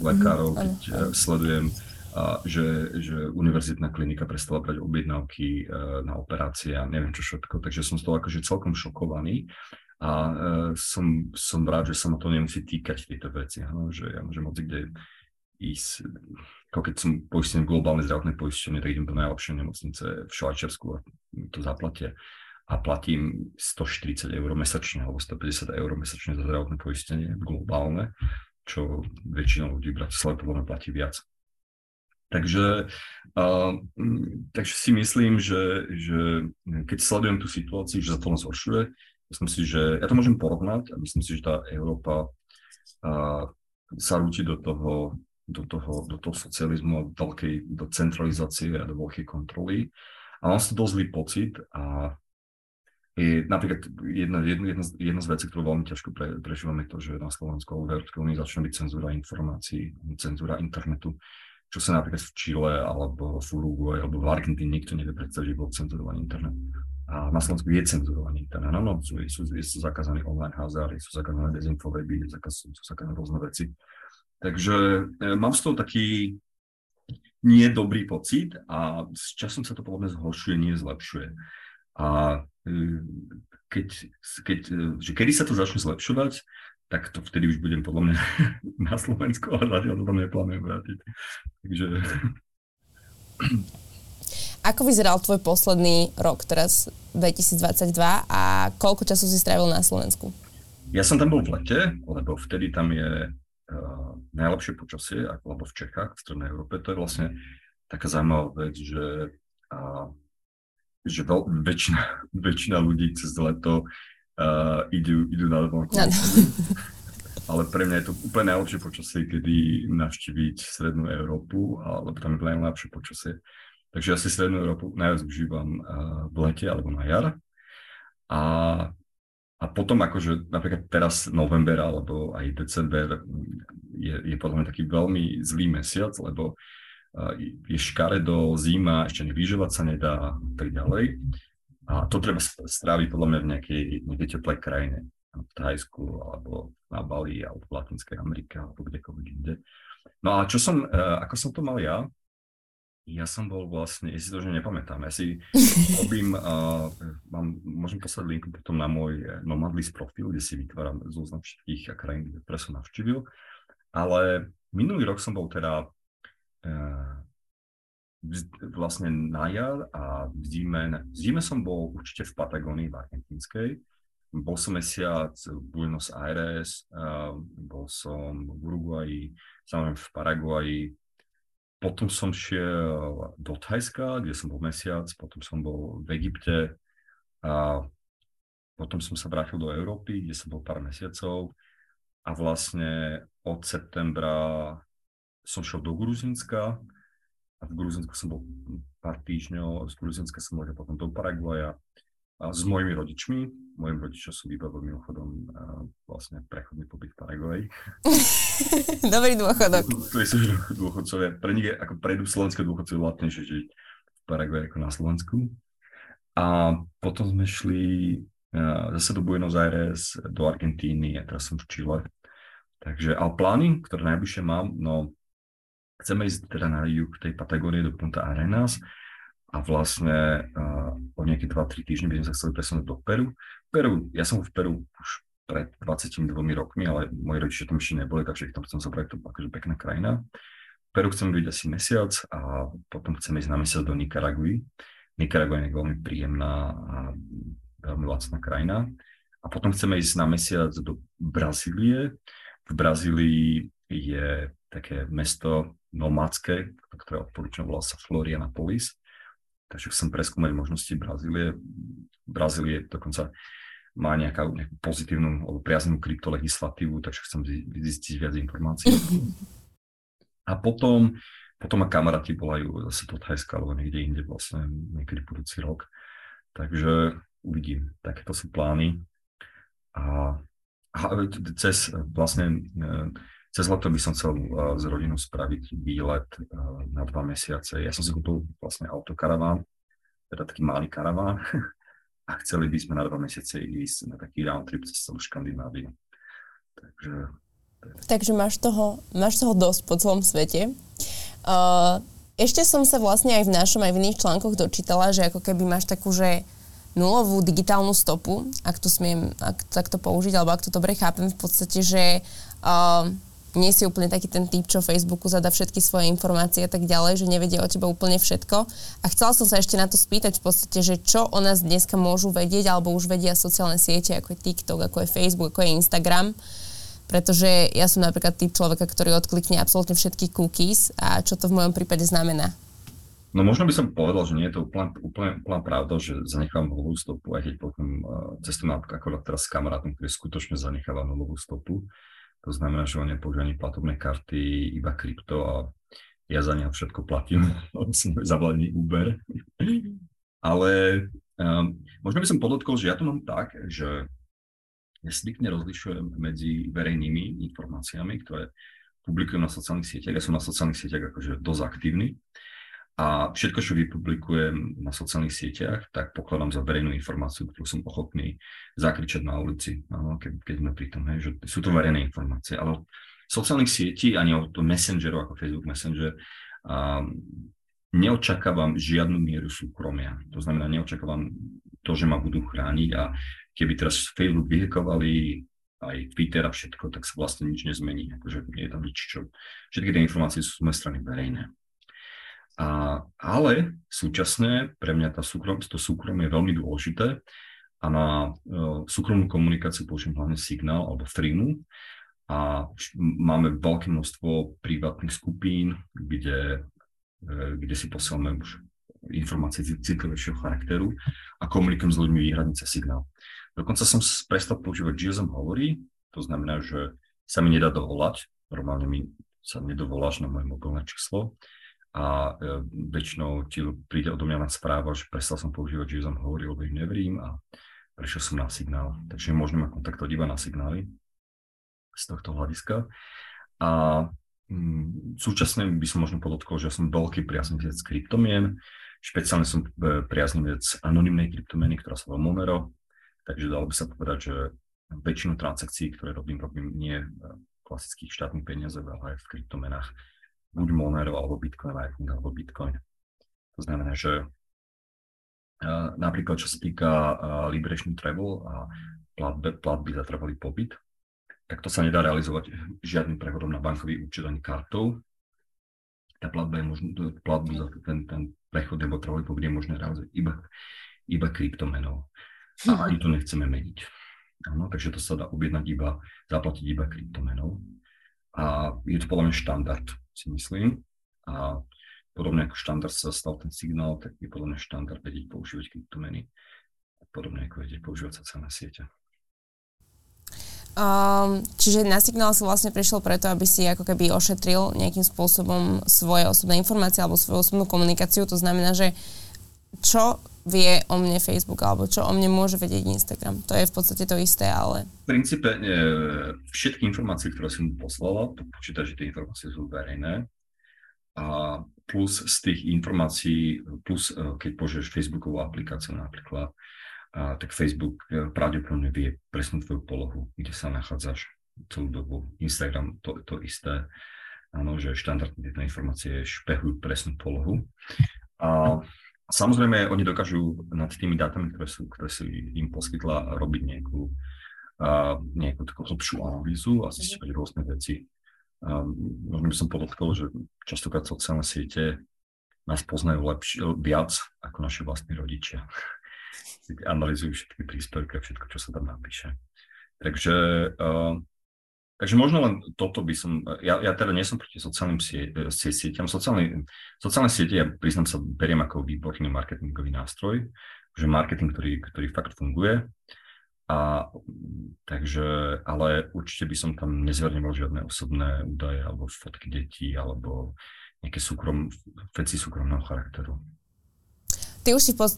lekárov, keď uh, sledujem a že, že univerzitná klinika prestala brať objednávky na operácie a neviem čo všetko, takže som z toho akože celkom šokovaný a som, som rád, že sa ma to nemusí týkať tieto veci, ano, že ja môžem moc kde ísť, ako keď som poistený v globálnej zdravotnej poistenie, tak idem do najlepšej nemocnice v Švajčiarsku a to zaplatia a platím 140 eur mesačne alebo 150 eur mesačne za zdravotné poistenie globálne. čo väčšina ľudí v Bratislave podľa mňa platí viac. Takže, uh, takže si myslím, že, že keď sledujem tú situáciu, že sa to len zhoršuje, myslím si, že ja to môžem porovnať a myslím si, že tá Európa uh, sa rúti do toho, do toho, do toho socializmu a veľkej, do centralizácie a do veľkej kontroly. A mám si to dosť zlý pocit a je napríklad jedna, jedna, jedna, jedna z vecí, ktorú veľmi ťažko pre, prežívame, to, že na Slovensku alebo v Európskej únii začne byť cenzúra informácií, cenzúra internetu, čo sa napríklad v Čile alebo v Uruguay alebo v Argentíne nikto nevie predstaviť, že bol cenzurovaný internet. A na Slovensku je cenzurovaný internet. No, no, sú, sú, sú zakázané online hazardy, sú zakázané dezinfoweby, sú, sú zakázané rôzne veci. Takže e, mám z toho taký nie dobrý pocit a s časom sa to podľa mňa zhoršuje, nie zlepšuje. A e, keď, keď, e, že kedy sa to začne zlepšovať, tak to vtedy už budem podľa mňa na Slovensku, ale zatiaľ to tam neplánujem vrátiť. Takže... Ako vyzeral tvoj posledný rok, teraz 2022 a koľko času si strávil na Slovensku? Ja som tam bol v lete, lebo vtedy tam je najlepšie počasie, ako v Čechách, v Strednej Európe. To je vlastne taká zaujímavá vec, že uh, že veľ, väčšina, väčšina ľudí cez leto uh, idú, idú na dovolenku. No. Ale pre mňa je to úplne najlepšie počasie, kedy navštíviť Strednú Európu, alebo tam je najlepšie počasie. Takže ja si Strednú Európu najviac užívam uh, v lete alebo na jar. A, a potom akože napríklad teraz november alebo aj december je, je podľa mňa taký veľmi zlý mesiac, lebo je škaredo, zima, ešte nevyžovať sa nedá a tak ďalej. A to treba stráviť podľa mňa v nejakej, nejakej teplej krajine, v Thajsku, alebo na Bali, alebo v Latinskej Amerike, alebo kdekoľvek inde. No a čo som, e, ako som to mal ja, ja som bol vlastne, ja si to už nepamätám, ja si robím, uh, mám, môžem poslať linku potom na môj Nomadlist profil, kde si vytváram zoznam všetkých krajín, ktoré som navštívil, ale minulý rok som bol teda vlastne na jar a v zime, v zime som bol určite v Patagónii, v Argentínskej. Bol som mesiac v Buenos Aires, bol som v Uruguayi, samozrejme v Paraguaji. Potom som šiel do Thajska, kde som bol mesiac, potom som bol v Egypte a potom som sa vrátil do Európy, kde som bol pár mesiacov a vlastne od septembra som šiel do Gruzinska a v Gruzinsku som bol pár týždňov, z Gruzinska som bol potom do Paraguaja s mojimi rodičmi. Mojim rodičom sú vybavili mimochodom vlastne prechodný pobyt v Paraguaji. Dobrý dôchodok. To že dôchodcovia. Pre nich je ako predu slovenské dôchodcovia latnejšie žiť v Paraguaji ako na Slovensku. A potom sme šli zase do Buenos Aires, do Argentíny a teraz som v Chile. Takže, ale plány, ktoré najbližšie mám, no Chceme ísť teda na juh tej Patagónie do Punta Arenas a vlastne uh, o nejaké 2-3 týždne by sme sa chceli presunúť do Peru. Peru, ja som v Peru už pred 22 rokmi, ale moji rodičia tam ešte neboli, takže ich tam chcem zobrať, to akože pekná krajina. Peru chceme byť asi mesiac a potom chceme ísť na mesiac do Nikaraguy. Nikaragua je veľmi príjemná a veľmi lacná krajina. A potom chceme ísť na mesiac do Brazílie. V Brazílii je také mesto nomádske, ktoré odporúčam, volá sa Florianapolis. Takže chcem preskúmať možnosti Brazílie. Brazílie dokonca má nejaká, nejakú pozitívnu alebo priaznú kryptolegislatívu, takže chcem zistiť viac informácií. A potom, potom ma kamaráti volajú zase do Thajska alebo niekde inde vlastne niekedy budúci rok. Takže uvidím. Takéto sú plány. A, a cez vlastne cez leto by som chcel uh, s rodinou spraviť výlet uh, na dva mesiace. Ja som si kúpil vlastne autokaraván, teda taký malý karaván a chceli by sme na dva mesiace ísť na taký round trip cez celú Škandináviu. Takže, Takže máš toho, máš toho dosť po celom svete. Uh, ešte som sa vlastne aj v našom, aj v iných článkoch dočítala, že ako keby máš takú, že nulovú digitálnu stopu, ak to smiem ak, tak to použiť, alebo ak to dobre chápem, v podstate, že uh, nie si úplne taký ten typ, čo Facebooku zadá všetky svoje informácie a tak ďalej, že nevedia o teba úplne všetko. A chcela som sa ešte na to spýtať v podstate, že čo o nás dneska môžu vedieť, alebo už vedia sociálne siete, ako je TikTok, ako je Facebook, ako je Instagram. Pretože ja som napríklad typ človeka, ktorý odklikne absolútne všetky cookies a čo to v mojom prípade znamená. No možno by som povedal, že nie je to úplne, úplne, úplne pravda, že zanechám nulovú stopu, aj keď potom uh, cestujem akorát teraz s kamarátom, ktorý skutočne zanecháva nulovú stopu. To znamená, že on nepoužíva ani platobné karty, iba krypto a ja za neho všetko platím, zavládni Uber. Ale um, možno by som podotkol, že ja to mám tak, že ja striktne rozlišujem medzi verejnými informáciami, ktoré publikujem na sociálnych sieťach. Ja som na sociálnych sieťach akože dosť aktívny a všetko, čo vypublikujem na sociálnych sieťach, tak pokladám za verejnú informáciu, ktorú som ochotný zakričať na ulici, keď, keď sme pri tom, že sú to verejné informácie. Ale sociálnych sietí ani od Messengeru ako Facebook Messenger neočakávam žiadnu mieru súkromia. To znamená, neočakávam to, že ma budú chrániť a keby teraz Facebook vyhekovali aj Twitter a všetko, tak sa vlastne nič nezmení. Akože je tam nič, čo... Všetky tie informácie sú z mojej strany verejné. A, ale súčasne pre mňa tá súkrom, to súkromie je veľmi dôležité a na uh, súkromnú komunikáciu použijem hlavne signál alebo Threemu a máme veľké množstvo privátnych skupín, kde, uh, kde si posielame už informácie citlivejšieho charakteru a komunikujem s ľuďmi výhradne cez signál. Dokonca som prestal používať GSM hovorí, to znamená, že sa mi nedá dovolať, normálne mi sa nedovoláš na moje mobilné číslo, a e, väčšinou ti príde odo mňa na správa, že prestal som používať, že som hovoril, lebo im neverím a prešiel som na signál. Takže môžeme ma kontaktovať iba na signály z tohto hľadiska. A mm, súčasne by som možno podotkol, že som veľký priaznivec kryptomien, špeciálne som e, priaznivec anonimnej kryptomeny, ktorá sa volá Monero, takže dalo by sa povedať, že väčšinu transakcií, ktoré robím, robím nie v klasických štátnych peniazoch, ale aj v kryptomenách buď Monero, alebo Bitcoin Lightning, alebo Bitcoin. To znamená, že uh, napríklad čo sa týka uh, Liberation Travel a platby, platby za trvalý pobyt, tak to sa nedá realizovať žiadnym prechodom na bankový účet ani kartou. Tá platba je možno, platbu za ten, ten prechod nebo trvalý pobyt je možné realizovať iba, iba kryptomenou. A ani to nechceme meniť. Áno, takže to sa dá objednať iba, zaplatiť iba kryptomenou. A je to podľa mňa štandard si myslím. A podobne ako štandard sa stal ten signál, tak je podľa mňa štandard vedieť používať kryptomeny. Podobne ako vedieť používať sociálne siete. Um, čiže na signál si vlastne prišiel preto, aby si ako keby ošetril nejakým spôsobom svoje osobné informácie alebo svoju osobnú komunikáciu. To znamená, že čo vie o mne Facebook alebo čo o mne môže vedieť Instagram. To je v podstate to isté, ale... V princípe e, všetky informácie, ktoré som poslala, to počíta, že tie informácie sú verejné. A plus z tých informácií, plus e, keď požieš Facebookovú aplikáciu napríklad, a, tak Facebook e, pravdepodobne vie presnú tvoju polohu, kde sa nachádzaš celú dobu. Instagram to, to isté. Áno, že štandardne tieto informácie špehujú presnú polohu. A Samozrejme, oni dokážu nad tými dátami, ktoré, sú, ktoré si im poskytla, robiť nejakú, uh, nejakú takú hlbšiu analýzu a zistiť rôzne veci. Um, možno by som podotkol, že častokrát sociálne siete nás poznajú lepšie, viac ako naši vlastní rodičia. Analizujú všetky príspevky a všetko, čo sa tam napíše. Takže uh, Takže možno len toto by som, ja, ja teda nie som proti sociálnym sie, sie, sieťam. Sociálne, sociálne siete, ja priznám sa, beriem ako výborný marketingový nástroj, že marketing, ktorý, ktorý fakt funguje. A takže, ale určite by som tam nezverňoval žiadne osobné údaje alebo fotky detí alebo nejaké súkrom, veci súkromného charakteru. Ty už si po...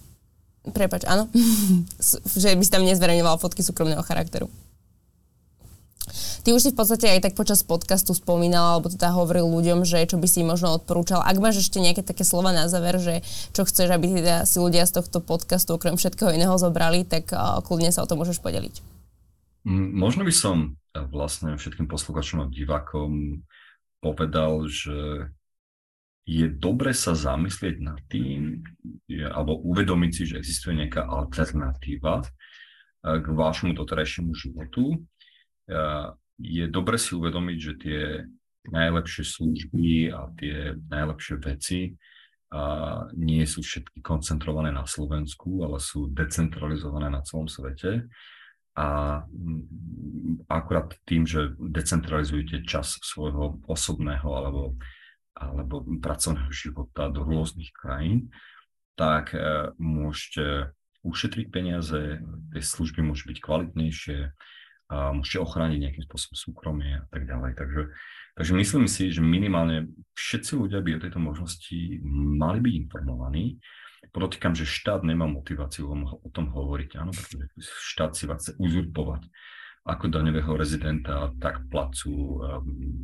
Prepač, áno? že by si tam nezverejňoval fotky súkromného charakteru. Ty už si v podstate aj tak počas podcastu spomínal, alebo teda hovoril ľuďom, že čo by si možno odporúčal. Ak máš ešte nejaké také slova na záver, že čo chceš, aby teda si ľudia z tohto podcastu okrem všetkého iného zobrali, tak kľudne sa o to môžeš podeliť. Možno by som vlastne všetkým posluchačom a divákom povedal, že je dobre sa zamyslieť nad tým, alebo uvedomiť si, že existuje nejaká alternatíva k vášmu doterajšiemu životu je dobre si uvedomiť, že tie najlepšie služby a tie najlepšie veci a nie sú všetky koncentrované na Slovensku, ale sú decentralizované na celom svete. a akurát tým, že decentralizujete čas svojho osobného alebo, alebo pracovného života do rôznych krajín, tak e, môžete ušetriť peniaze, tie služby môžu byť kvalitnejšie, a môžete ochrániť nejakým spôsobom súkromie a tak ďalej. Takže, takže myslím si, že minimálne všetci ľudia by o tejto možnosti mali byť informovaní. Podotýkam, že štát nemá motiváciu o tom hovoriť, áno, pretože štát si vás chce uzurpovať ako daňového rezidenta, tak placu um,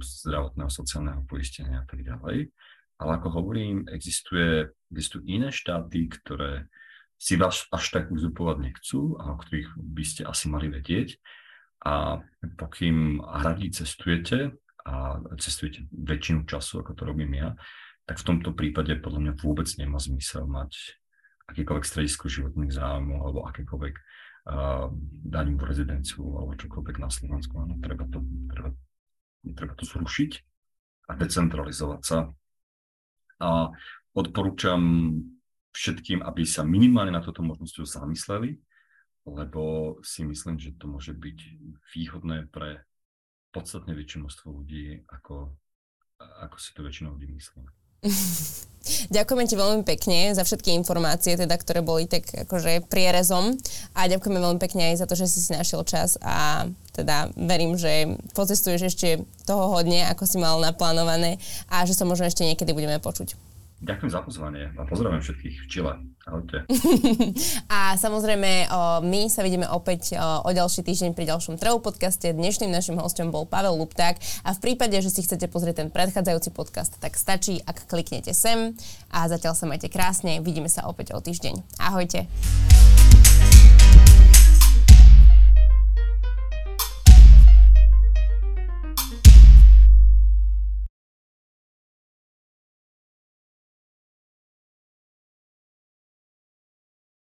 zdravotného, sociálneho poistenia a tak ďalej. Ale ako hovorím, existuje, existujú iné štáty, ktoré si vás až tak uzurpovať nechcú a o ktorých by ste asi mali vedieť. A pokým hradí cestujete a cestujete väčšinu času, ako to robím ja, tak v tomto prípade podľa mňa vôbec nemá zmysel mať akýkoľvek stredisko životných záujmov alebo akékoľvek uh, daňovú rezidenciu alebo čokoľvek na Slovensku. Ano, treba, to, treba, treba to zrušiť a decentralizovať sa. A odporúčam všetkým, aby sa minimálne na toto možnosťou zamysleli, lebo si myslím, že to môže byť výhodné pre podstatne väčšie množstvo ľudí, ako, ako si to väčšinou ľudí myslí. Ďakujeme ti veľmi pekne za všetky informácie, teda, ktoré boli tak akože prierezom a ďakujeme veľmi pekne aj za to, že si si našiel čas a teda verím, že pocestuješ ešte toho hodne, ako si mal naplánované a že sa možno ešte niekedy budeme počuť. Ďakujem za pozvanie a pozdravujem všetkých v Čile. Ahojte. a samozrejme, my sa vidíme opäť o ďalší týždeň pri ďalšom Travel podcaste. Dnešným našim hostom bol Pavel Lupták a v prípade, že si chcete pozrieť ten predchádzajúci podcast, tak stačí, ak kliknete sem a zatiaľ sa majte krásne. Vidíme sa opäť o týždeň. Ahojte.